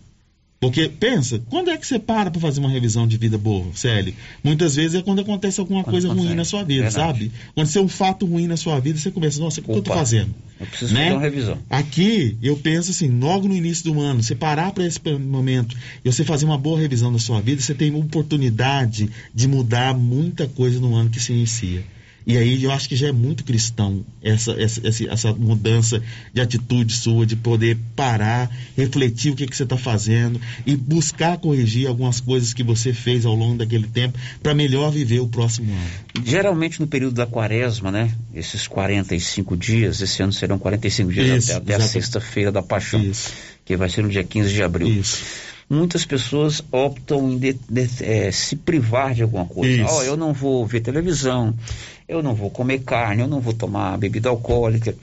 Porque, pensa, quando é que você para para fazer uma revisão de vida boa, Célio? Muitas vezes é quando acontece alguma quando coisa acontece. ruim na sua vida, Verdade. sabe? Quando tem um fato ruim na sua vida, você começa, nossa, o que eu tô fazendo? Eu preciso né? fazer uma revisão. Aqui, eu penso assim, logo no início do ano, você parar para esse momento e você fazer uma boa revisão da sua vida, você tem oportunidade de mudar muita coisa no ano que se inicia. E aí eu acho que já é muito cristão essa, essa, essa mudança de atitude sua, de poder parar, refletir o que, que você está fazendo e buscar corrigir algumas coisas que você fez ao longo daquele tempo para melhor viver o próximo ano. Geralmente no período da quaresma, né? Esses 45 dias, esse ano serão 45 dias Isso, até, até a sexta-feira da paixão, Isso. que vai ser no dia 15 de abril. Isso muitas pessoas optam em de, de, é, se privar de alguma coisa. Oh, eu não vou ver televisão, eu não vou comer carne, eu não vou tomar bebida alcoólica,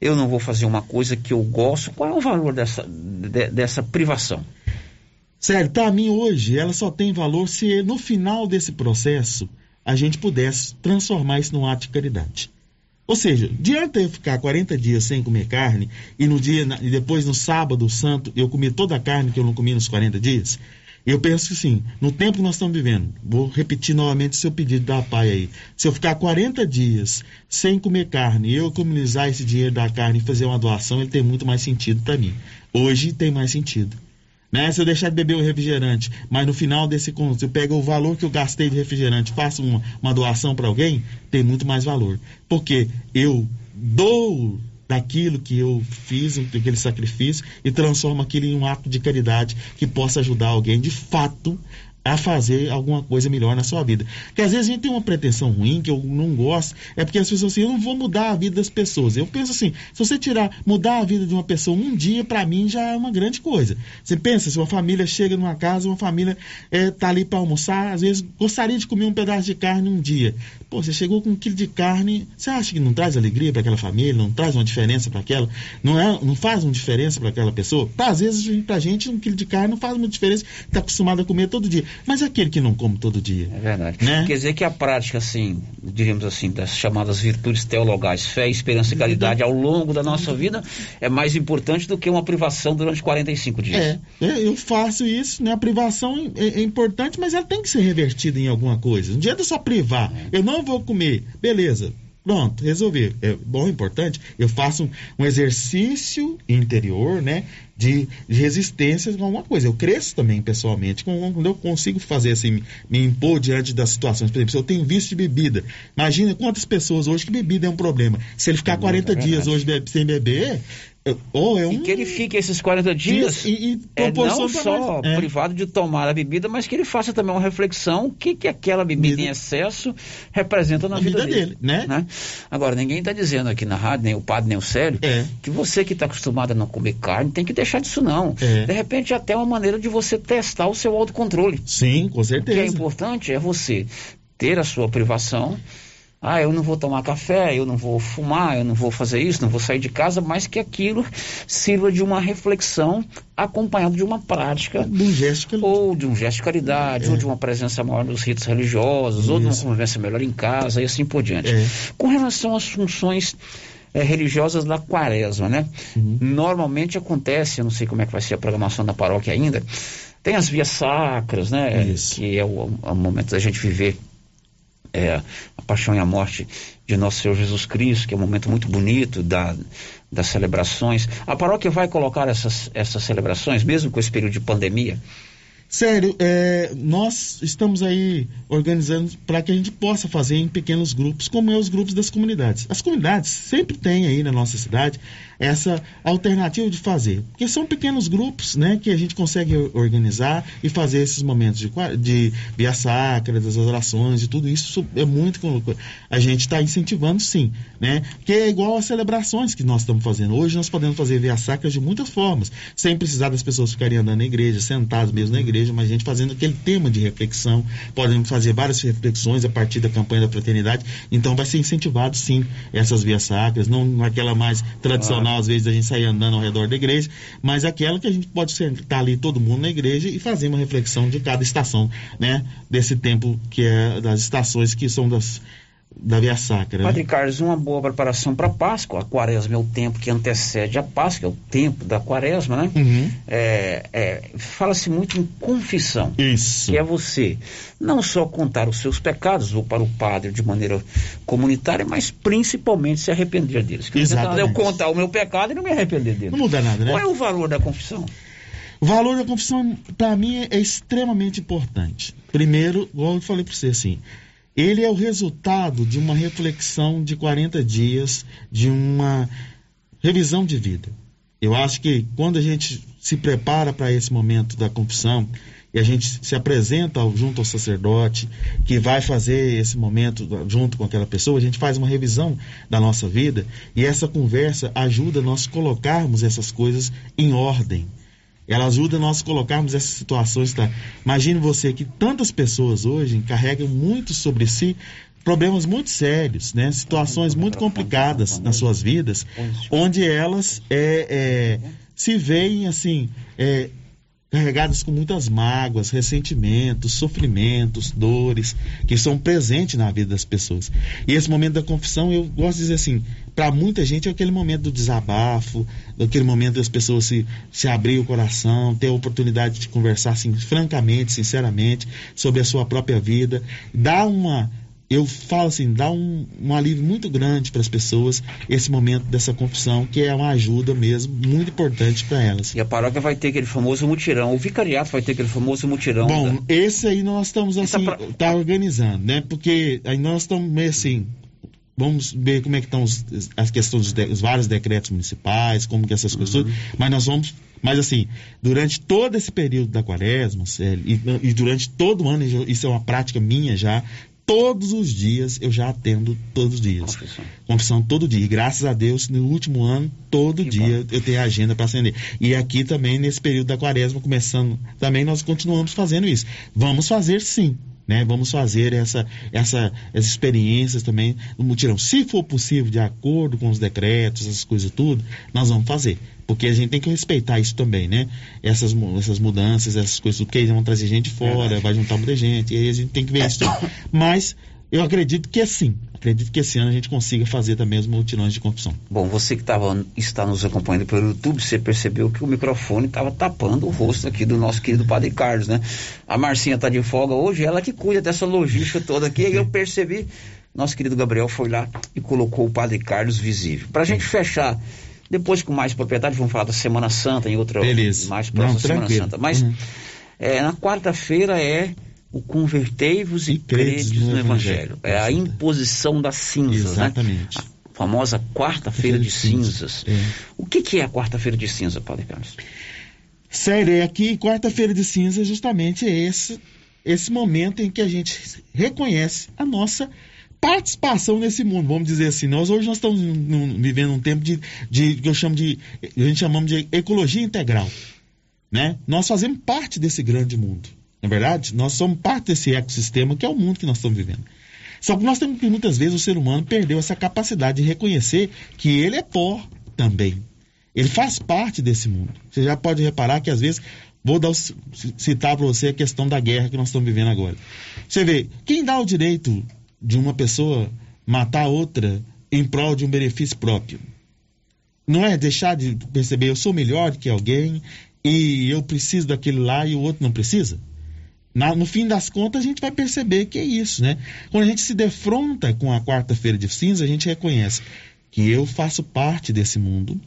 eu não vou fazer uma coisa que eu gosto. Qual é o valor dessa, de, dessa privação? Sério, para mim hoje ela só tem valor se no final desse processo a gente pudesse transformar isso num ato de caridade. Ou seja, diante eu ficar 40 dias sem comer carne e no dia e depois no sábado santo eu comer toda a carne que eu não comi nos 40 dias, eu penso que sim, no tempo que nós estamos vivendo, vou repetir novamente o seu pedido da PAI aí. Se eu ficar 40 dias sem comer carne e eu economizar esse dinheiro da carne e fazer uma doação, ele tem muito mais sentido para mim. Hoje tem mais sentido. Né? Se eu deixar de beber o refrigerante, mas no final desse conto eu pego o valor que eu gastei de refrigerante, faço uma, uma doação para alguém, tem muito mais valor. Porque eu dou daquilo que eu fiz, aquele sacrifício, e transforma aquilo em um ato de caridade que possa ajudar alguém. De fato a fazer alguma coisa melhor na sua vida. Porque às vezes a gente tem uma pretensão ruim, que eu não gosto, é porque as pessoas assim, eu não vou mudar a vida das pessoas. Eu penso assim, se você tirar, mudar a vida de uma pessoa um dia, para mim já é uma grande coisa. Você pensa, se uma família chega numa casa, uma família é, tá ali para almoçar, às vezes gostaria de comer um pedaço de carne um dia. Pô, você chegou com um quilo de carne, você acha que não traz alegria para aquela família, não traz uma diferença para aquela, não é, não faz uma diferença para aquela pessoa? Pra, às vezes, pra gente, um quilo de carne não faz muita diferença, tá acostumado a comer todo dia. Mas aquele que não come todo dia. É verdade. Né? Quer dizer que a prática, assim, diríamos assim, das chamadas virtudes teologais, fé, esperança e caridade ao longo da nossa vida é mais importante do que uma privação durante 45 dias. É, é eu faço isso, né? A privação é, é, importante, mas ela tem que ser revertida em alguma coisa. Não adianta só privar. É. Eu não vou comer. Beleza. Pronto, resolver. É bom, importante. Eu faço um, um exercício interior, né? De, de resistência a alguma coisa. Eu cresço também pessoalmente quando eu consigo fazer assim, me impor diante das situações. Por exemplo, se eu tenho vício de bebida, imagina quantas pessoas hoje que bebida é um problema. Se ele ficar 40 é dias hoje sem beber, é um... E que ele fique esses 40 dias e, e é, não só é. privado de tomar a bebida, mas que ele faça também uma reflexão o que, que aquela bebida em excesso representa na vida, vida, dele. dele né? né? Agora, ninguém está dizendo aqui na rádio, nem o padre, nem o Célio, é. que você que está acostumado a não comer carne tem que deixar disso não. É. De repente, até uma maneira de você testar o seu autocontrole. Sim, com certeza. O que é importante é você ter a sua privação ah, eu não vou tomar café, eu não vou fumar, eu não vou fazer isso, não vou sair de casa, mas que aquilo sirva de uma reflexão acompanhado de uma prática. De um gesto Ou de um gesto de caridade, é. ou de uma presença maior nos ritos religiosos, isso. ou de uma convivência melhor em casa, e assim por diante. É. Com relação às funções é, religiosas da quaresma, né? Uhum. Normalmente acontece, eu não sei como é que vai ser a programação da paróquia ainda, tem as vias sacras, né? Isso. Que é o, o momento da gente viver é, paixão e a morte de nosso Senhor Jesus Cristo, que é um momento muito bonito da, das celebrações. A paróquia vai colocar essas, essas celebrações, mesmo com esse período de pandemia? Sério, é, nós estamos aí organizando para que a gente possa fazer em pequenos grupos, como é os grupos das comunidades. As comunidades sempre têm aí na nossa cidade essa alternativa de fazer. Porque são pequenos grupos né, que a gente consegue organizar e fazer esses momentos de, de via sacra, das orações e tudo isso é muito a gente está incentivando sim. Né? Porque é igual às celebrações que nós estamos fazendo. Hoje nós podemos fazer via sacra de muitas formas, sem precisar das pessoas ficarem andando na igreja, sentadas mesmo na igreja, mas a gente fazendo aquele tema de reflexão. Podemos fazer várias reflexões a partir da campanha da fraternidade. Então vai ser incentivado sim essas vias sacras, não aquela mais tradicional às vezes, a gente sair andando ao redor da igreja, mas aquela que a gente pode sentar ali todo mundo na igreja e fazer uma reflexão de cada estação, né? Desse tempo que é das estações que são das da Via Sacra. Padre né? Carlos, uma boa preparação para a Páscoa. A quaresma é o tempo que antecede a Páscoa, é o tempo da quaresma, né? Uhum. É, é, Fala-se muito em confissão. Isso. Que é você não só contar os seus pecados, ou para o padre de maneira comunitária, mas principalmente se arrepender deles. Que Exatamente. Eu contar o meu pecado e não me arrepender dele. Não muda nada, né? Qual é o valor da confissão? O valor da confissão, para mim, é extremamente importante. Primeiro, igual eu falei para você, assim, ele é o resultado de uma reflexão de 40 dias, de uma revisão de vida. Eu acho que quando a gente se prepara para esse momento da confissão e a gente se apresenta junto ao sacerdote que vai fazer esse momento junto com aquela pessoa, a gente faz uma revisão da nossa vida e essa conversa ajuda nós colocarmos essas coisas em ordem. Ela ajuda nós colocarmos essas situações. Tá? Imagine você que tantas pessoas hoje carregam muito sobre si problemas muito sérios, né? situações muito complicadas nas suas vidas, onde elas é, é, se veem assim. É, carregadas com muitas mágoas, ressentimentos, sofrimentos, dores que são presentes na vida das pessoas. E esse momento da confissão, eu gosto de dizer assim, para muita gente é aquele momento do desabafo, daquele momento das pessoas se, se abrir o coração, ter a oportunidade de conversar assim, francamente, sinceramente, sobre a sua própria vida, dar uma eu falo assim, dá um, um alívio muito grande para as pessoas esse momento dessa confissão, que é uma ajuda mesmo muito importante para elas. E a paróquia vai ter aquele famoso mutirão, o vicariato vai ter aquele famoso mutirão. Bom, esse aí nós estamos assim, pra... tá organizando, né? Porque aí nós estamos meio assim, vamos ver como é que estão os, as questões dos os vários decretos municipais, como que essas uhum. coisas, mas nós vamos mas assim, durante todo esse período da quaresma, e, e, durante todo o ano, isso é uma prática minha já, todos os dias eu já atendo todos os dias. Confissão, Confissão todo dia. E graças a Deus, no último ano, todo que dia bom. eu tenho agenda para atender. E aqui também, nesse período da quaresma, começando, também nós continuamos fazendo isso. Vamos fazer sim. Né? Vamos fazer essa, essa, essas experiências também no mutirão. Se for possível, de acordo com os decretos, essas coisas tudo, nós vamos fazer. Porque a gente tem que respeitar isso também, né? Essas, essas mudanças, essas coisas, porque eles vão trazer gente fora, vai juntar muita gente, e aí a gente tem que ver isso. Mas eu acredito que sim. Acredito que esse ano a gente consiga fazer também os mutirões de confissão. Bom, você que tava, está nos acompanhando pelo YouTube, você percebeu que o microfone estava tapando o rosto aqui do nosso querido Padre Carlos, né? A Marcinha está de folga hoje, ela que cuida dessa logística toda aqui, eu percebi, nosso querido Gabriel foi lá e colocou o Padre Carlos visível. Para a gente fechar depois, com mais propriedade, vamos falar da Semana Santa em outra Beleza. mais próxima Semana Santa. Mas uhum. é, na quarta-feira é o convertei-vos e credes no, no Evangelho. É a imposição das cinzas, né? Exatamente. né? A famosa quarta-feira de, de, cinzas. É. O que, que, é a quarta-feira de cinza, Padre Carlos? Sério, é aqui, quarta-feira de cinza, justamente é esse, esse momento em que a gente reconhece a nossa participação nesse mundo, vamos dizer assim. Nós hoje nós estamos num, vivendo um tempo de, de que eu chamo de a gente chamamos de ecologia integral, né? Nós fazemos parte desse grande mundo, é verdade? Nós somos parte desse ecossistema que é o mundo que nós estamos vivendo. Só que nós temos que muitas vezes o ser humano perdeu essa capacidade de reconhecer que ele é pó também. Ele faz parte desse mundo. Você já pode reparar que às vezes Vou dar, citar para você a questão da guerra que nós estamos vivendo agora. Você vê, quem dá o direito de uma pessoa matar outra em prol de um benefício próprio. Não é deixar de perceber, eu sou melhor que alguém e eu preciso daquele lá e o outro não precisa? Na, no fim das contas, a gente vai perceber que é isso, né? Quando a gente se defronta com a quarta-feira de cinza, a gente reconhece que eu faço parte desse mundo,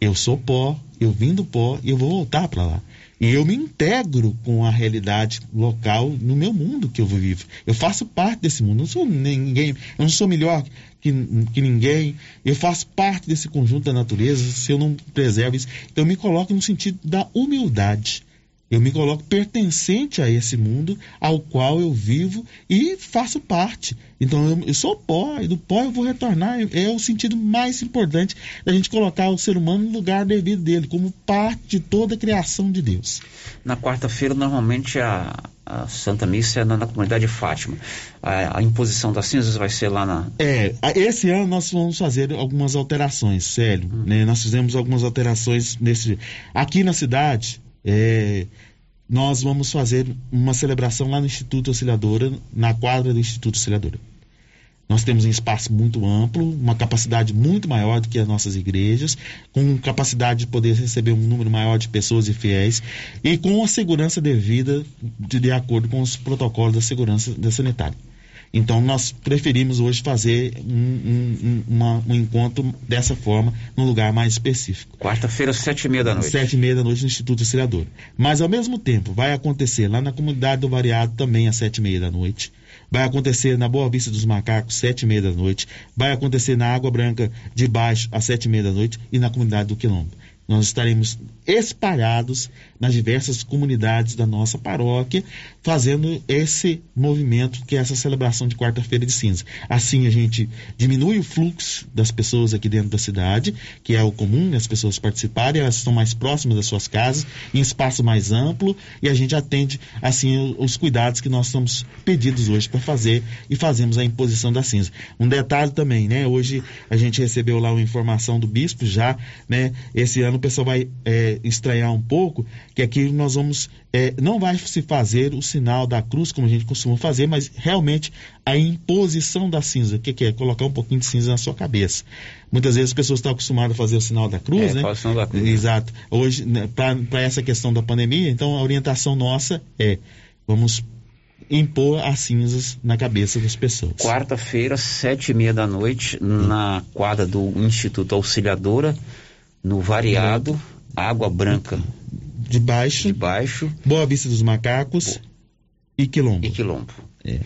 eu sou pó, eu vim do pó e eu vou voltar para lá. E eu me integro com a realidade local no meu mundo que eu vivo. Eu faço parte desse mundo. Eu não sou ninguém, eu não sou melhor que, que ninguém. Eu faço parte desse conjunto da natureza. Se eu não preservo isso, eu me coloco no sentido da humildade. Eu me coloco pertencente a esse mundo ao qual eu vivo e faço parte. Então eu, eu, sou pó, e do pó eu vou retornar. É o sentido mais importante da gente colocar o ser humano no lugar devido dele, como parte de toda a criação de Deus. Na quarta-feira, normalmente a, a, Santa Missa é na, na comunidade de Fátima. A, a, imposição das cinzas vai ser lá na. É, esse ano nós vamos fazer algumas alterações, sério. Hum. Né? Nós fizemos algumas alterações nesse. Aqui na cidade é, nós vamos fazer uma celebração lá no Instituto Auxiliadora, na quadra do Instituto Auxiliadora. Nós temos um espaço muito amplo, uma capacidade muito maior do que as nossas igrejas, com capacidade de poder receber um número maior de pessoas e fiéis e com a segurança devida de, de acordo com os protocolos da segurança da sanitária. Então nós preferimos hoje fazer um, um, uma, um encontro dessa forma, num lugar mais específico. Quarta-feira, sete e meia da noite. Sete e meia da noite no Instituto Auxiliador. Mas ao mesmo tempo, vai acontecer lá na comunidade do Variado também às sete e meia da noite. Vai acontecer na Boa Vista dos Macacos, sete e meia da noite. Vai acontecer na Água Branca de Baixo, às sete e meia da noite. E na comunidade do Quilombo. Nós estaremos espalhados nas diversas comunidades da nossa paróquia, fazendo esse movimento que é essa celebração de quarta-feira de cinza. Assim a gente diminui o fluxo das pessoas aqui dentro da cidade, que é o comum, né, as pessoas participarem, elas estão mais próximas das suas casas, em espaço mais amplo, e a gente atende assim os cuidados que nós estamos pedidos hoje para fazer e fazemos a imposição da cinza. Um detalhe também, né? Hoje a gente recebeu lá uma informação do bispo já, né? Esse ano pessoal vai é, estranhar um pouco que aqui nós vamos é, não vai se fazer o sinal da cruz como a gente costuma fazer, mas realmente a imposição da cinza. O que, que é? Colocar um pouquinho de cinza na sua cabeça. Muitas vezes as pessoas estão acostumadas a fazer o sinal da cruz, é, né? O sinal da cruz. Exato. Hoje, né, para essa questão da pandemia, então a orientação nossa é vamos impor as cinzas na cabeça das pessoas. Quarta-feira, sete e meia da noite, na quadra do Instituto Auxiliadora, no Variado, Água Branca de baixo. De baixo. Boa Vista dos Macacos e Quilombo. E Quilombo. É.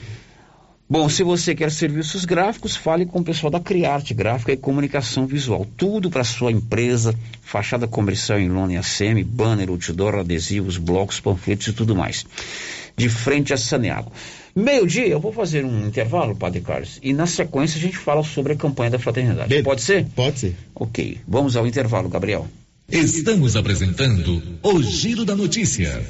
Bom, se você quer serviços gráficos, fale com o pessoal da Criarte Gráfica e Comunicação Visual. Tudo para sua empresa, fachada comercial em lona e ACM, banner, outdoor, adesivos, blocos, panfletos e tudo mais. De frente a Saneago. Meio-dia, eu vou fazer um intervalo, Padre Carlos, e na sequência a gente fala sobre a campanha da fraternidade. Pode ser? Pode ser. Ok. Vamos ao intervalo, Gabriel. Estamos apresentando o Giro da Notícia.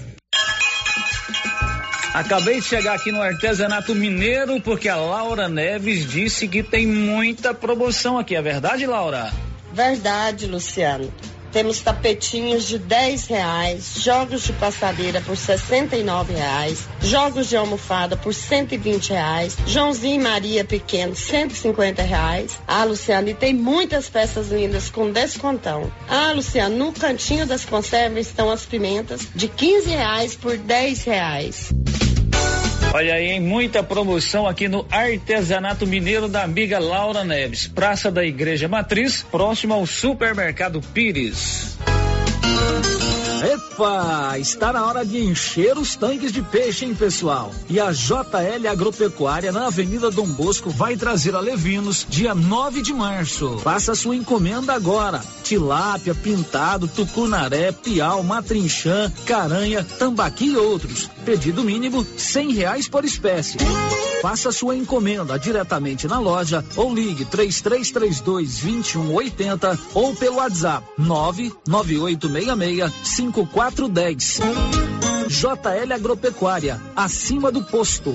Acabei de chegar aqui no artesanato mineiro porque a Laura Neves disse que tem muita promoção aqui. É verdade, Laura? Verdade, Luciano. Temos tapetinhos de 10 reais, jogos de passadeira por 69 reais, jogos de almofada por 120 reais, Joãozinho e Maria pequeno 150 reais. Ah, Luciano, e tem muitas peças lindas com descontão. Ah, Luciano, no cantinho das conservas estão as pimentas de 15 reais por 10 reais. Olha aí, hein? muita promoção aqui no Artesanato Mineiro da amiga Laura Neves, Praça da Igreja Matriz, próximo ao Supermercado Pires. Epa, está na hora de encher os tanques de peixe, hein, pessoal? E a JL Agropecuária na Avenida Dom Bosco vai trazer a Levinos dia 9 de março. Faça sua encomenda agora. Tilápia, pintado, tucunaré, piau, matrinchã, caranha, tambaqui e outros. Pedido mínimo cem reais por espécie. Faça sua encomenda diretamente na loja ou ligue 3332 2180 ou pelo WhatsApp 99866 5410. JL Agropecuária, acima do posto.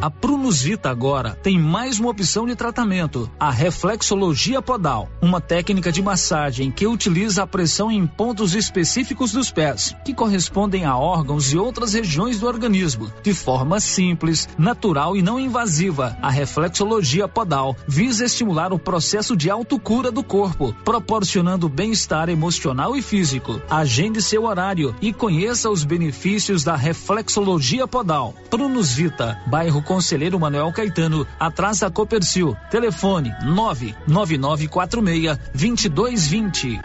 A Prunusvita agora tem mais uma opção de tratamento, a reflexologia podal, uma técnica de massagem que utiliza a pressão em pontos específicos dos pés, que correspondem a órgãos e outras regiões do organismo, de forma simples, natural e não invasiva. A reflexologia podal visa estimular o processo de autocura do corpo, proporcionando bem-estar emocional e físico. Agende seu horário e conheça os benefícios da reflexologia podal. Prunusvita, bairro Conselheiro Manuel Caetano, atrás da Copercil. Telefone 99946 2220.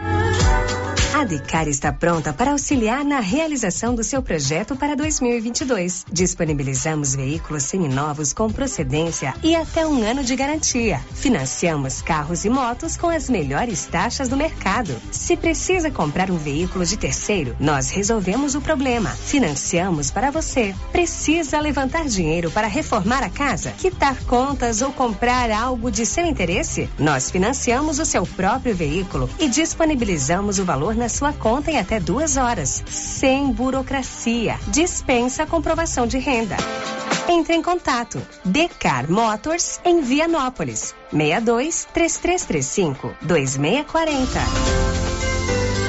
A Decar está pronta para auxiliar na realização do seu projeto para 2022. Disponibilizamos veículos seminovos com procedência e até um ano de garantia. Financiamos carros e motos com as melhores taxas do mercado. Se precisa comprar um veículo de terceiro, nós resolvemos o problema. Financiamos para você. Precisa levantar dinheiro para reformar a casa, quitar contas ou comprar algo de seu interesse? Nós financiamos o seu próprio veículo e disponibilizamos o valor na sua conta em até duas horas, sem burocracia. Dispensa a comprovação de renda. Entre em contato. Decar Motors em Vianópolis. 62 3335 2640.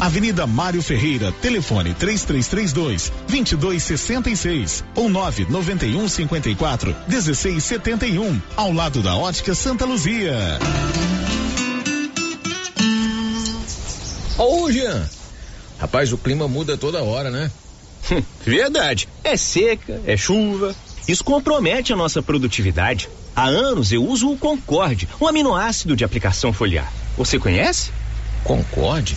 Avenida Mário Ferreira, telefone 3332 2266 ou 991 54 1671, ao lado da Ótica Santa Luzia. Ô, Jean. Rapaz, o clima muda toda hora, né? Verdade. É seca, é chuva. Isso compromete a nossa produtividade. Há anos eu uso o Concorde, um aminoácido de aplicação foliar. Você conhece? Concorde?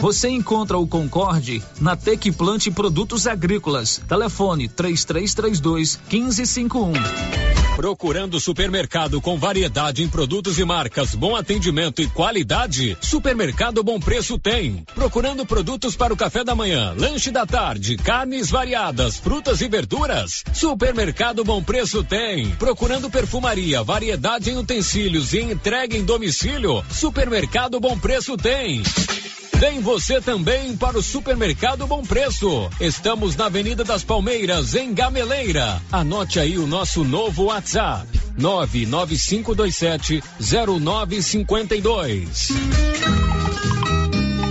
Você encontra o Concorde na Tec Plante Produtos Agrícolas. Telefone 3332 1551. Procurando supermercado com variedade em produtos e marcas, bom atendimento e qualidade? Supermercado Bom Preço tem. Procurando produtos para o café da manhã, lanche da tarde, carnes variadas, frutas e verduras? Supermercado Bom Preço tem. Procurando perfumaria, variedade em utensílios e entrega em domicílio? Supermercado Bom Preço tem. Vem você também para o Supermercado Bom Preço. Estamos na Avenida das Palmeiras, em Gameleira. Anote aí o nosso novo WhatsApp: 99527 0952.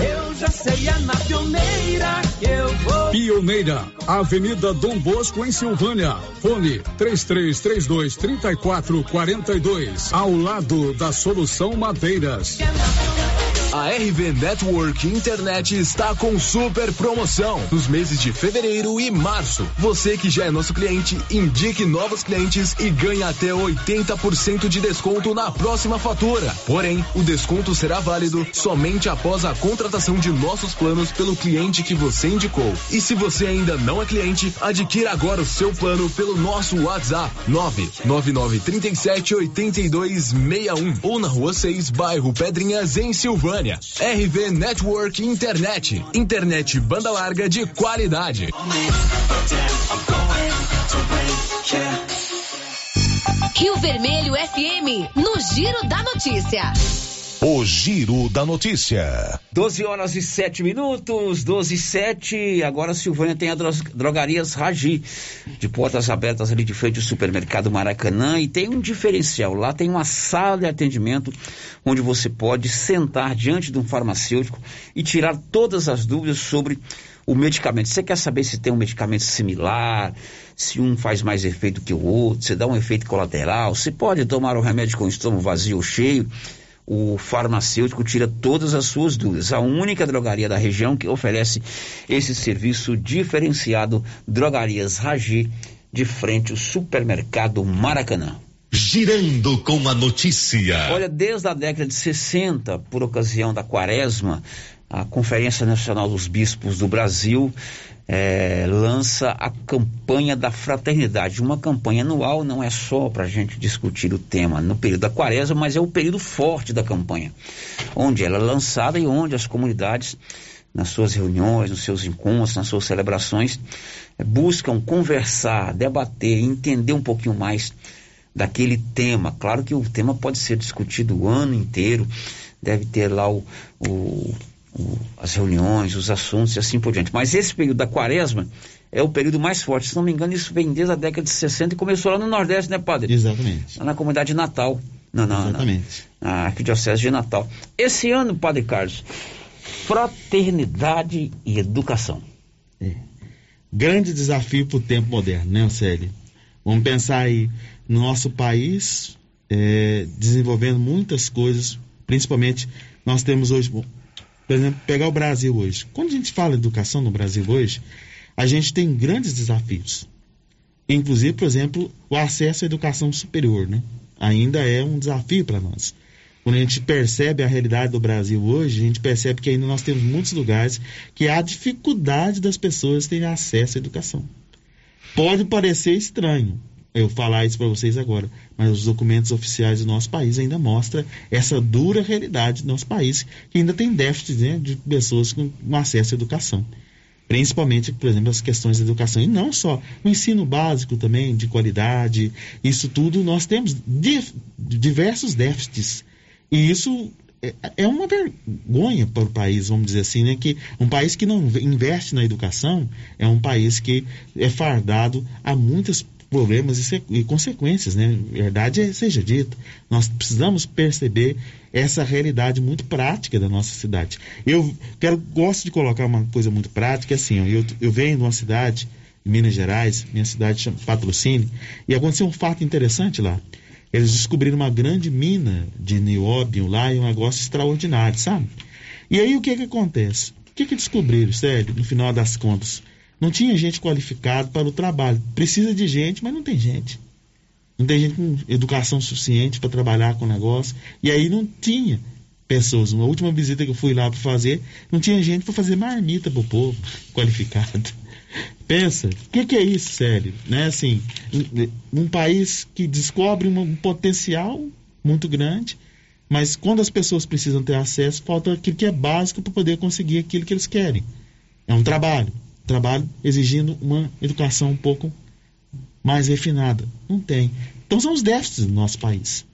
Eu já sei, é na pioneira que eu vou. Pioneira, Avenida Dom Bosco, em Silvânia. Fone 3332 3442. Ao lado da Solução Madeiras. A RV Network Internet está com super promoção nos meses de fevereiro e março. Você que já é nosso cliente, indique novos clientes e ganhe até 80% de desconto na próxima fatura. Porém, o desconto será válido somente após a contratação de nossos planos pelo cliente que você indicou. E se você ainda não é cliente, adquira agora o seu plano pelo nosso WhatsApp 99937 8261 ou na rua 6, bairro Pedrinhas, em Silvânia. RV Network Internet. Internet banda larga de qualidade. Rio Vermelho FM, no Giro da Notícia. O Giro da Notícia. 12 horas e 7 minutos, 12 e 7. Agora Silvânia tem a Drogarias Ragi, de portas abertas ali de frente ao supermercado Maracanã. E tem um diferencial. Lá tem uma sala de atendimento onde você pode sentar diante de um farmacêutico e tirar todas as dúvidas sobre o medicamento. Você quer saber se tem um medicamento similar, se um faz mais efeito que o outro, se dá um efeito colateral, se pode tomar o remédio com o estômago vazio ou cheio o farmacêutico tira todas as suas dúvidas. A única drogaria da região que oferece esse serviço diferenciado, Drogarias Ragi, de frente ao supermercado Maracanã. Girando com a notícia. Olha, desde a década de 60, por ocasião da quaresma, a Conferência Nacional dos Bispos do Brasil é, lança a campanha da fraternidade. Uma campanha anual não é só para a gente discutir o tema no período da quaresma, mas é o período forte da campanha, onde ela é lançada e onde as comunidades, nas suas reuniões, nos seus encontros, nas suas celebrações, é, buscam conversar, debater, entender um pouquinho mais daquele tema. Claro que o tema pode ser discutido o ano inteiro, deve ter lá o, o o, as reuniões, os assuntos e assim por diante. Mas esse período da quaresma é o período mais forte. Se não me engano, isso vem desde a década de 60 e começou lá no Nordeste, né, padre? Exatamente. Lá na comunidade de Natal. Não, não, Exatamente. Na, na Arquidiocese de Natal. Esse ano, padre Carlos, fraternidade e educação. É. Grande desafio para o tempo moderno, né, Célio? Vamos pensar aí no nosso país é, desenvolvendo muitas coisas, principalmente nós temos hoje por exemplo, pegar o Brasil hoje. Quando a gente fala educação no Brasil hoje, a gente tem grandes desafios. Inclusive, por exemplo, o acesso à educação superior, né? Ainda é um desafio para nós. Quando a gente percebe a realidade do Brasil hoje, a gente percebe que ainda nós temos muitos lugares que há dificuldade das pessoas terem acesso à educação. Pode parecer estranho, eu falar isso para vocês agora, mas os documentos oficiais do nosso país ainda mostram essa dura realidade do nosso país, que ainda tem déficit né, de pessoas com acesso à educação. Principalmente, por exemplo, as questões da educação. E não só, o ensino básico também, de qualidade, isso tudo, nós temos diversos déficits. E isso é, é uma vergonha para o país, vamos dizer assim, né? Que um país que não investe na educação é um país que é fardado a muitas problemas e, e consequências, né? Verdade é, seja dita. Nós precisamos perceber essa realidade muito prática da nossa cidade. Eu quero gosto de colocar uma coisa muito prática, assim, ó, eu, eu venho de uma cidade em Minas Gerais, minha cidade chama Patrocínio, e aconteceu um fato interessante lá. Eles descobriram uma grande mina de nióbio lá e um negócio extraordinário, sabe? E aí o que que acontece? O que que descobriram, sério, no final das contas? Não tinha gente qualificada para o trabalho. Precisa de gente, mas não tem gente. Não tem gente com educação suficiente para trabalhar com o negócio. E aí não tinha pessoas. Uma última visita que eu fui lá para fazer, não tinha gente para fazer marmita para o povo qualificado. Pensa, o que, que, é isso, sério? Né? Assim, um, um país que descobre um potencial muito grande, mas quando as pessoas precisam ter acesso, falta aquilo que é básico para poder conseguir aquilo que eles querem. É um trabalho trabalho exigindo uma educação um pouco mais refinada. Não tem. Então são os déficits do nosso país.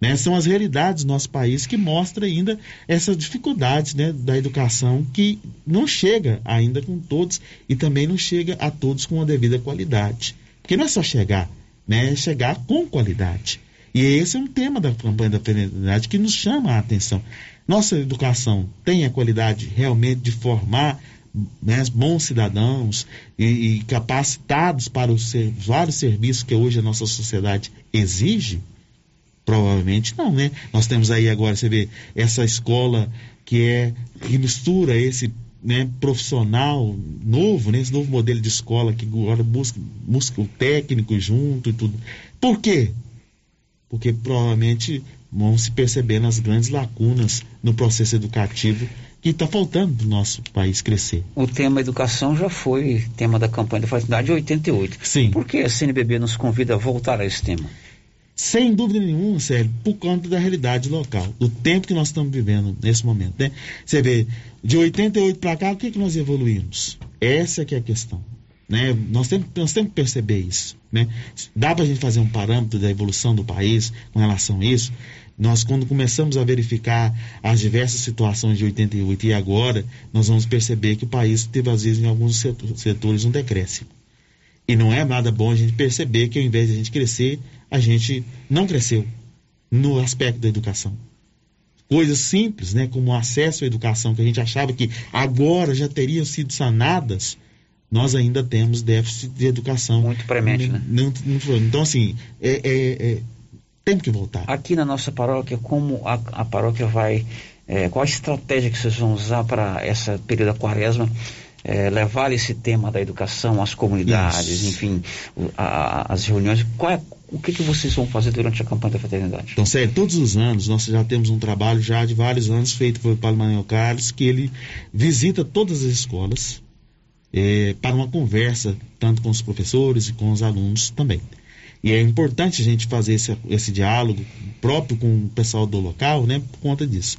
Né? São as realidades do nosso país que mostram ainda essas dificuldades né, da educação que não chega ainda com todos e também não chega a todos com a devida qualidade. Porque não é só chegar, né? é chegar com qualidade. E esse é um tema da campanha da fraternidade que nos chama a atenção. Nossa educação tem a qualidade realmente de formar né, bons cidadãos e, e, capacitados para os ser, vários serviços que hoje a nossa sociedade exige? Provavelmente não, né? Nós temos aí agora, você vê, essa escola que é que mistura esse né, profissional novo, né, esse novo modelo de escola que agora busca, busca o técnico junto e tudo. Por quê? Porque provavelmente vão se percebendo as grandes lacunas no processo educativo que está faltando no nosso país crescer. O tema educação já foi tema da campanha da fraternidade de 88. Sim. Por que a CNBB nos convida a voltar a esse tema? Sem dúvida nenhuma, Sérgio, por conta da realidade local, do tempo que nós estamos vivendo nesse momento. Né? Você vê, de 88 para cá, o que, que nós evoluímos? Essa que é a questão. Né? Nós, temos, nós temos que perceber isso. Né? Dá para a gente fazer um parâmetro da evolução do país com relação a isso? Nós, quando começamos a verificar as diversas situações de 88 e agora, nós vamos perceber que o país teve, às vezes, em alguns setores, um decréscimo. E não é nada bom a gente perceber que, ao invés de a gente crescer, a gente não cresceu no aspecto da educação. Coisas simples, né, como o acesso à educação, que a gente achava que agora já teriam sido sanadas, nós ainda temos déficit de educação. Muito premente, né? Não, não, então, assim, é, é, é tem que voltar. Aqui na nossa paróquia, como a, a paróquia vai. É, qual a estratégia que vocês vão usar para essa período da quaresma? É, levar esse tema da educação às comunidades, Isso. enfim, a, as reuniões. Qual é, o que, que vocês vão fazer durante a campanha da fraternidade? Então, sério, todos os anos nós já temos um trabalho já de vários anos feito pelo Paulo Manuel Carlos, que ele visita todas as escolas, é, para uma conversa, tanto com os professores e com os alunos também. E é importante a gente fazer esse, esse diálogo próprio com o pessoal do local, né, por conta disso.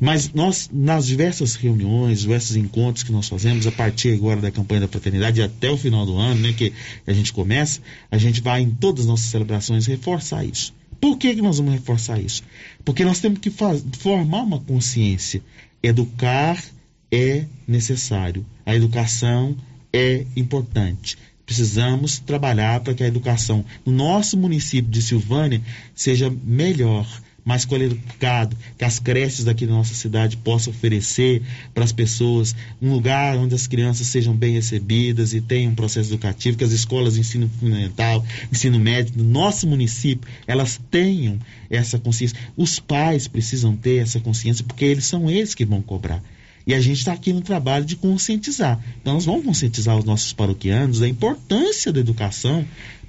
Mas nós, nas diversas reuniões, diversos encontros que nós fazemos, a partir agora da campanha da fraternidade até o final do ano, né, que a gente começa, a gente vai em todas as nossas celebrações reforçar isso. Por que, que nós vamos reforçar isso? Porque nós temos que formar uma consciência. Educar é necessário. A educação é importante. Precisamos trabalhar para que a educação no nosso município de Silvânia seja melhor, mais qualificado, que as creches daqui da nossa cidade possam oferecer para as pessoas um lugar onde as crianças sejam bem recebidas e tenham um processo educativo, que as escolas de ensino fundamental, ensino médio do nosso município, elas tenham essa consciência. Os pais precisam ter essa consciência, porque eles são eles que vão cobrar. E a gente está aqui no trabalho de conscientizar. Então, nós vamos conscientizar os nossos paroquianos da importância da educação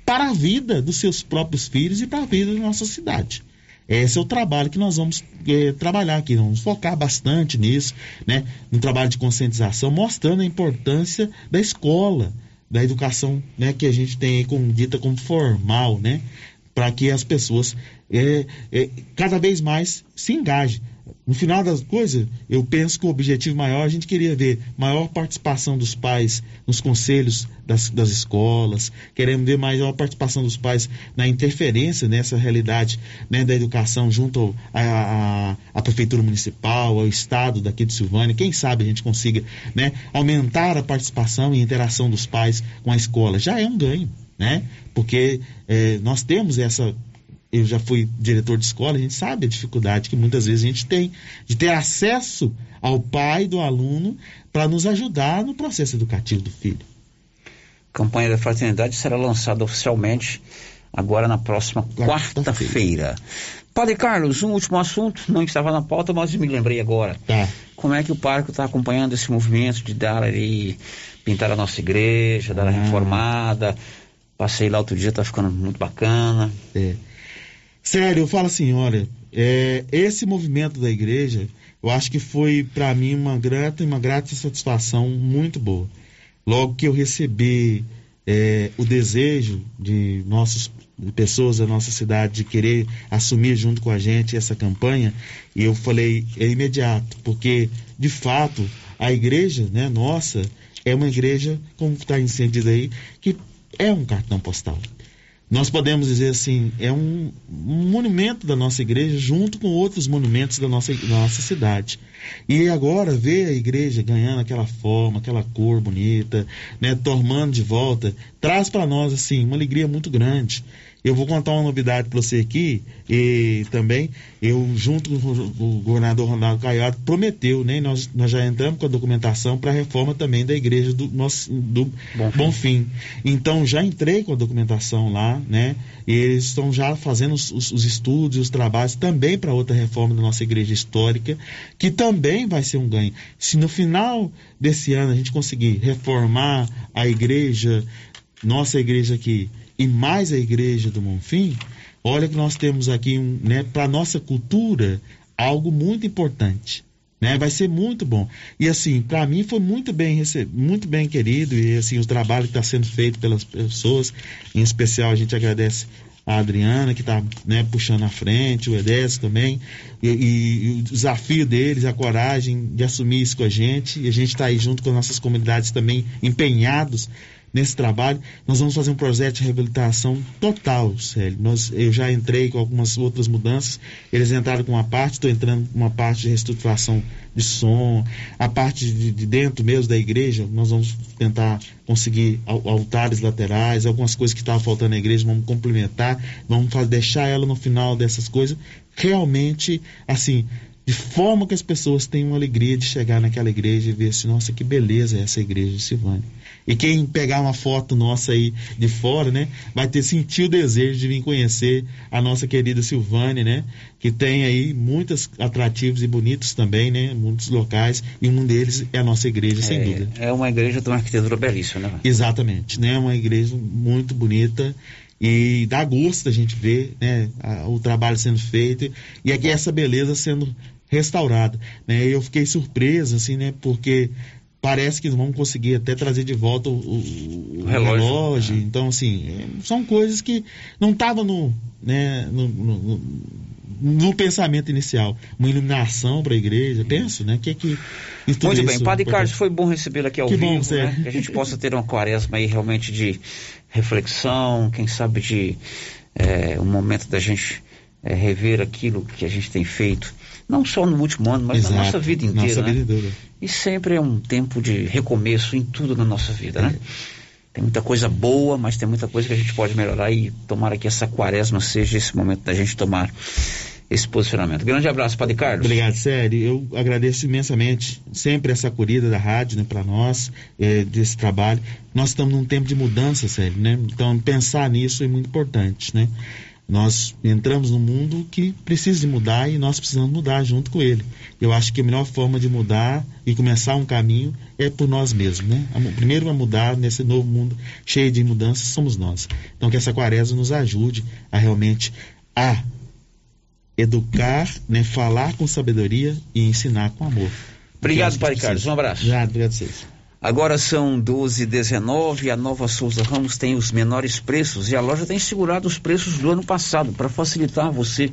para a vida dos seus próprios filhos e para a vida da nossa cidade. Esse é o trabalho que nós vamos é, trabalhar aqui, vamos focar bastante nisso, né? No trabalho de conscientização, mostrando a importância da escola, da educação, né? Que a gente tem aí como, dita como formal, né? Para que as pessoas é, é, cada vez mais se engajem. No final das coisas, eu penso que o objetivo maior, a gente queria ver maior participação dos pais nos conselhos das, das escolas, queremos ver maior participação dos pais na interferência nessa realidade né, da educação junto à Prefeitura Municipal, ao Estado daqui de Silvânia. Quem sabe a gente consiga né, aumentar a participação e interação dos pais com a escola. Já é um ganho, né? Porque eh, nós temos essa eu já fui diretor de escola, a gente sabe a dificuldade que muitas vezes a gente tem de ter acesso ao pai do aluno para nos ajudar no processo educativo do filho. A campanha da fraternidade será lançada oficialmente agora na próxima quarta-feira. Padre Carlos, um último assunto, não estava na pauta, mas me lembrei agora. Tá. Como é que o parque está acompanhando esse movimento de dar ali, pintar a nossa igreja, dar a Ah. reformada? Passei lá outro dia, tá ficando muito bacana. É. Sério, eu falo assim, olha, é, esse movimento da igreja, eu acho que foi para mim uma grata uma grata satisfação muito boa. Logo que eu recebi é, o desejo de nossas pessoas da nossa cidade de querer assumir junto com a gente essa campanha, e eu falei é imediato, porque de fato a igreja, né, nossa, é uma igreja como está encendido aí, que é um cartão postal. Nós podemos dizer assim, é um, um monumento da nossa igreja junto com outros monumentos da nossa, da nossa cidade. E agora ver a igreja ganhando aquela forma, aquela cor bonita, né, tomando de volta, traz para nós assim uma alegria muito grande. Eu vou contar uma novidade para você aqui e também eu junto com o governador Ronaldo Caiado prometeu, né? Nós, nós já entramos com a documentação para a reforma também da igreja do nosso do Bonfim. Então já entrei com a documentação lá, né? E eles estão já fazendo os, os, os estudos, os trabalhos também para outra reforma da nossa igreja histórica, que também vai ser um ganho. Se no final desse ano a gente conseguir reformar a igreja, nossa igreja aqui e mais a igreja do Monfim, olha que nós temos aqui um, né, para nossa cultura algo muito importante. Né? Vai ser muito bom. E assim, para mim foi muito bem recebido, muito bem querido e assim o trabalho que está sendo feito pelas pessoas, em especial a gente agradece a Adriana que está né, puxando à frente, o Edésio também, e, e- e o desafio deles, a coragem de assumir isso com a gente, e a gente está aí junto com as nossas comunidades também empenhados nesse trabalho. Nós vamos fazer um projeto de reabilitação total, Célio. Nós, eu já entrei com algumas outras mudanças, eles entraram com uma parte, estou entrando com uma parte de reestruturação de som, a parte de, de dentro mesmo da igreja, nós vamos tentar conseguir al- altares laterais, algumas coisas que estavam faltando na igreja, vamos complementar, vamos deixar ela no final dessas coisas, realmente, assim, de forma que as pessoas tenham alegria de chegar naquela igreja e ver assim, nossa, que beleza é essa igreja de Silvânia. E quem pegar uma foto nossa aí de fora, né, vai ter sentido o desejo de vir conhecer a nossa querida Silvânia, né, que tem aí muitos atrativos e bonitos também, né, muitos locais, e um deles é a nossa igreja, sem dúvida. É uma igreja de uma arquitetura belíssima, né? Exatamente, né? Uma igreja muito bonita e dá gosto da gente ver, né? a- o trabalho sendo feito e aqui essa beleza sendo restaurada, né? Eu fiquei surpreso, assim, né? Porque parece que vão conseguir até trazer de volta o, o, o relógio. relógio. Então, assim, é, são coisas que não estavam no, né, no, no, no, pensamento inicial. Uma iluminação para a igreja, penso, né? Que, que isso, tudo Muito bem, Padre Carlos, foi bom recebê-lo aqui ao Que vivo, bom, né? Que a gente possa ter uma quaresma aí realmente de reflexão, quem sabe de é, um momento da gente é, rever aquilo que a gente tem feito, não só no último ano, mas Exato, na nossa vida inteira. nossa né? vida inteira. E sempre é um tempo de recomeço em tudo na nossa vida, É. né? Tem muita coisa boa, mas tem muita coisa que a gente pode melhorar e tomara que essa quaresma seja esse momento da gente tomar esse posicionamento. Grande abraço, Padre Carlos. Obrigado, sério. Eu agradeço imensamente sempre essa acolhida da rádio, né, para nós, eh, desse trabalho. Nós estamos num tempo de mudança, sério, né? Então, pensar nisso é muito importante, né? Nós entramos num mundo que precisa de mudar e nós precisamos mudar junto com ele. Eu acho que a melhor forma de mudar e começar um caminho é por nós mesmos, né? Primeiro a mudar nesse novo mundo cheio de mudanças somos nós. Então, que essa quaresma nos ajude a realmente a educar, né, falar com sabedoria e ensinar com amor. Obrigado, Padre Carlos. Um abraço. Obrigado, obrigado a vocês. Agora são 12 h 19 a Nova Souza Ramos tem os menores preços e a loja tem segurado os preços do ano passado para facilitar você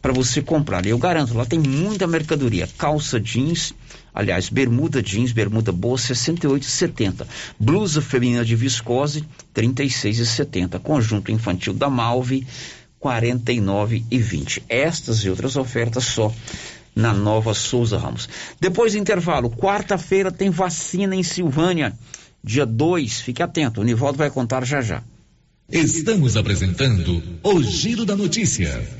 para você comprar. Eu garanto, lá tem muita mercadoria, calça jeans, aliás, bermuda jeans, bermuda boa 68,70, blusa feminina de viscose 36,70, conjunto infantil da Malve 49,20. Estas e outras ofertas só na Nova Souza Ramos. Depois do intervalo, quarta-feira tem vacina em Silvânia, dia 2, fique atento, o Nivaldo vai contar já já. Estamos apresentando o Giro da Notícia.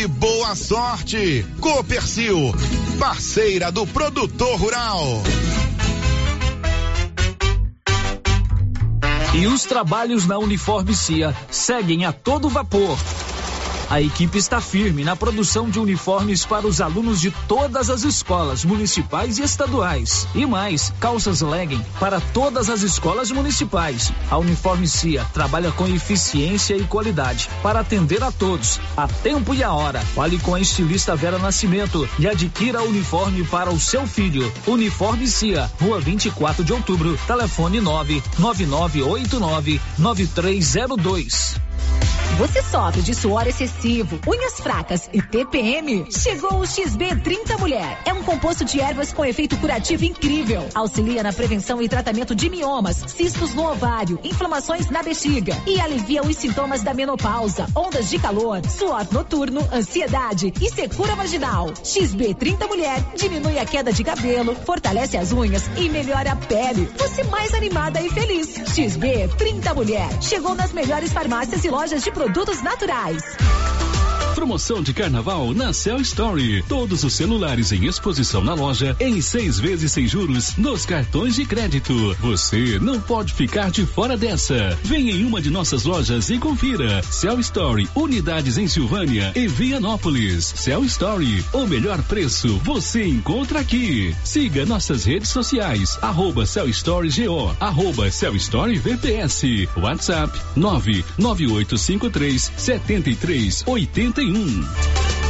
e boa sorte. Copercil, parceira do produtor rural. E os trabalhos na Uniforme CIA seguem a todo vapor. A equipe está firme na produção de uniformes para os alunos de todas as escolas municipais e estaduais. E mais, calças legging para todas as escolas municipais. A Uniforme CIA trabalha com eficiência e qualidade para atender a todos, a tempo e a hora. Fale com a estilista Vera Nascimento e adquira o uniforme para o seu filho. Uniforme CIA, Rua 24 de Outubro, telefone 99989 9302. Você sofre de suor excessivo, unhas fracas e TPM? Chegou o XB30 Mulher. É um composto de ervas com efeito curativo incrível. Auxilia na prevenção e tratamento de miomas, cistos no ovário, inflamações na bexiga e alivia os sintomas da menopausa, ondas de calor, suor noturno, ansiedade e secura vaginal. XB30 Mulher diminui a queda de cabelo, fortalece as unhas e melhora a pele. Você mais animada e feliz. XB30 Mulher. Chegou nas melhores farmácias e lojas de produtos naturais. Promoção de carnaval na Cell Story. Todos os celulares em exposição na loja em seis vezes sem juros nos cartões de crédito. Você não pode ficar de fora dessa. Venha em uma de nossas lojas e confira. Cell Story, unidades em Silvânia e Vianópolis. Cell Story, o melhor preço você encontra aqui. Siga nossas redes sociais. Arroba Cell Story GO, arroba Cell Story VPS. WhatsApp 99853 7381.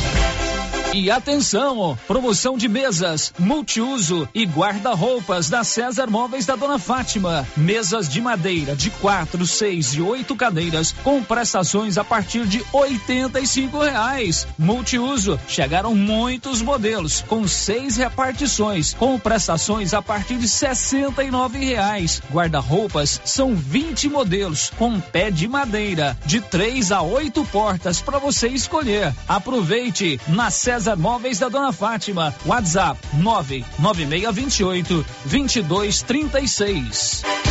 E atenção, promoção de mesas, multiuso e guarda-roupas da César Móveis da Dona Fátima. Mesas de madeira de quatro, seis e oito cadeiras com prestações a partir de oitenta e cinco reais. Multiuso, chegaram muitos modelos com seis repartições com prestações a partir de sessenta e nove reais. Guarda-roupas são 20 modelos com pé de madeira de três a oito portas para você escolher. Aproveite na César César Móveis da Dona Fátima. WhatsApp 99628 2236.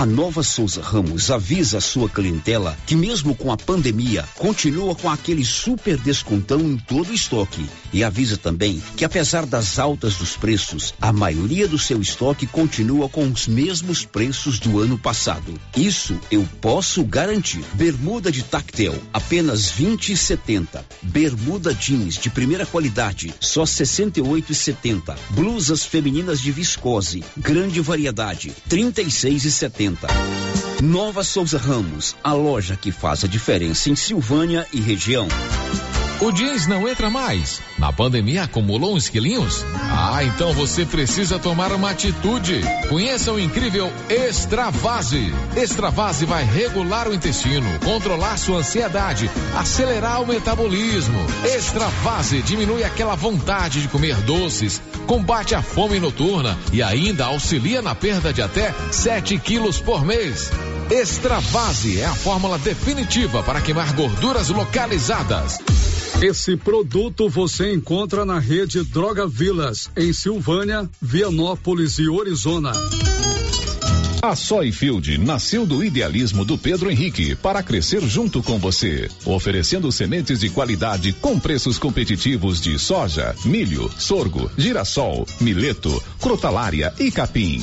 A Nova Souza Ramos avisa a sua clientela que mesmo com a pandemia, continua com aquele super descontão em todo o estoque. E avisa também que apesar das altas dos preços, a maioria do seu estoque continua com os mesmos preços do ano passado. Isso eu posso garantir. Bermuda de tactel, apenas 20 e 70. Bermuda jeans de primeira qualidade, só 68 e 70. Blusas femininas de viscose, grande variedade, 36 e 70. Nova Souza Ramos, a loja que faz a diferença em Silvânia e região. O jeans não entra mais. Na pandemia acumulou uns quilinhos? Ah, então você precisa tomar uma atitude. Conheça o incrível Extravase. Extravase vai regular o intestino, controlar sua ansiedade, acelerar o metabolismo. Extravase diminui aquela vontade de comer doces, combate a fome noturna e ainda auxilia na perda de até 7 quilos por mês. Extravase é a fórmula definitiva para queimar gorduras localizadas. Esse produto você encontra na rede Droga Vilas, em Silvânia, Vianópolis e Orizona. A Soyfield nasceu do idealismo do Pedro Henrique para crescer junto com você, oferecendo sementes de qualidade com preços competitivos de soja, milho, sorgo, girassol, mileto, crotalária e capim.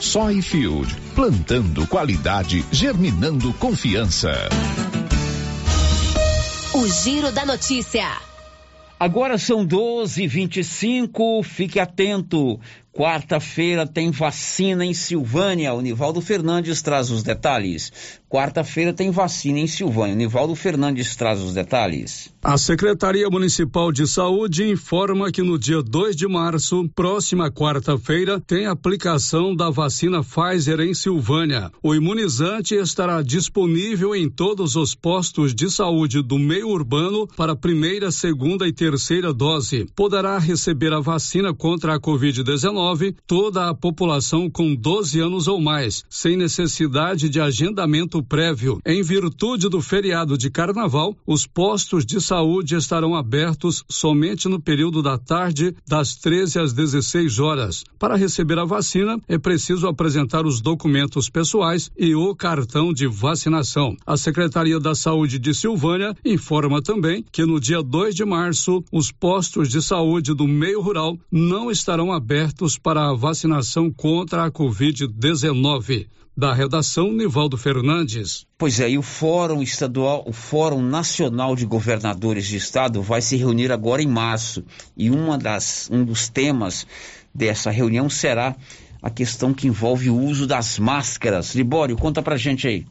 Soyfield, plantando qualidade, germinando confiança. O Giro da Notícia. Agora são 12 e 25 fique atento. Quarta-feira tem vacina em Silvânia. O Nivaldo Fernandes traz os detalhes. Quarta-feira tem vacina em Silvânia. Nivaldo Fernandes traz os detalhes. A Secretaria Municipal de Saúde informa que no dia 2 de março, próxima quarta-feira, tem aplicação da vacina Pfizer em Silvânia. O imunizante estará disponível em todos os postos de saúde do meio urbano para primeira, segunda e terceira dose. Poderá receber a vacina contra a Covid-19 toda a população com 12 anos ou mais, sem necessidade de agendamento prévio. Em virtude do feriado de carnaval, os postos de saúde estarão abertos somente no período da tarde, das 13 às 16 horas. Para receber a vacina, é preciso apresentar os documentos pessoais e o cartão de vacinação. A Secretaria da Saúde de Silvânia informa também que no dia 2 de março, os postos de saúde do meio rural não estarão abertos para a vacinação contra a Covid-19. Da redação, Nivaldo Fernandes. Pois é, e o Fórum Estadual, o Fórum Nacional de Governadores de Estado vai se reunir agora em março. E uma das, um dos temas dessa reunião será a questão que envolve o uso das máscaras. Libório, conta pra gente aí.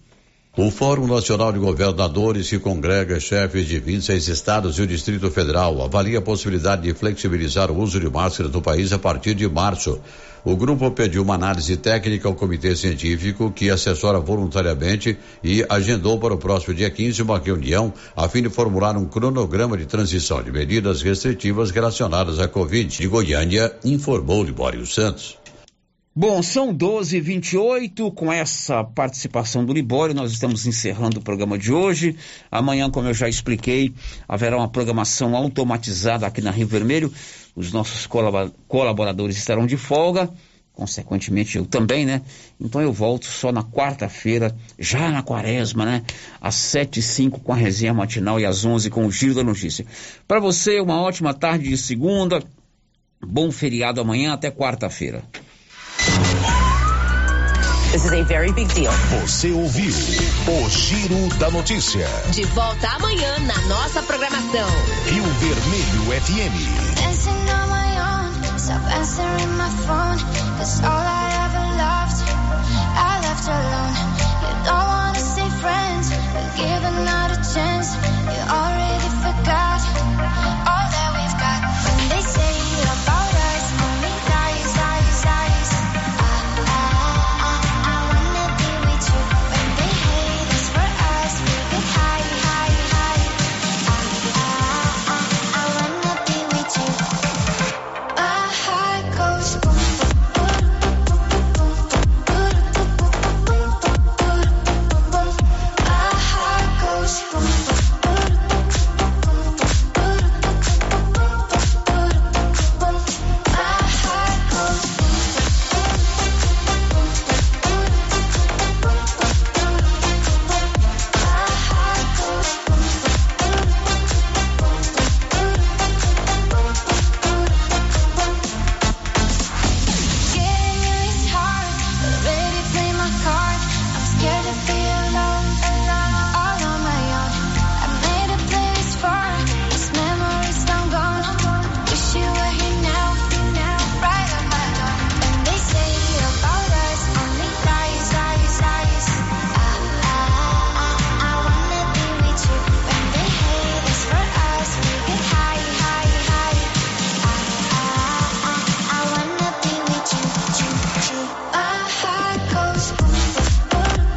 O Fórum Nacional de Governadores, que congrega chefes de 26 estados e o Distrito Federal, avalia a possibilidade de flexibilizar o uso de máscaras no país a partir de março. O grupo pediu uma análise técnica ao comitê científico, que assessora voluntariamente e agendou para o próximo dia 15 uma reunião a fim de formular um cronograma de transição de medidas restritivas relacionadas à Covid. De Goiânia, informou Libório Santos. Bom, são 12 h 28 com essa participação do Libório, nós estamos encerrando o programa de hoje. Amanhã, como eu já expliquei, haverá uma programação automatizada aqui na Rio Vermelho. Os nossos colaboradores estarão de folga, consequentemente eu também, né? Então eu volto só na quarta-feira, já na quaresma, né? Às 7 e 5 com a resenha matinal e às 11 com o Giro da Notícia. Para você, uma ótima tarde de segunda Bom feriado amanhã até quarta-feira. This is a very big deal. Você ouviu o Giro da Notícia. De volta amanhã na nossa programação. Rio Vermelho FM. Dancing on my own, stop answering my phone. All I ever loved. I left alone. You don't wanna friends, giving up.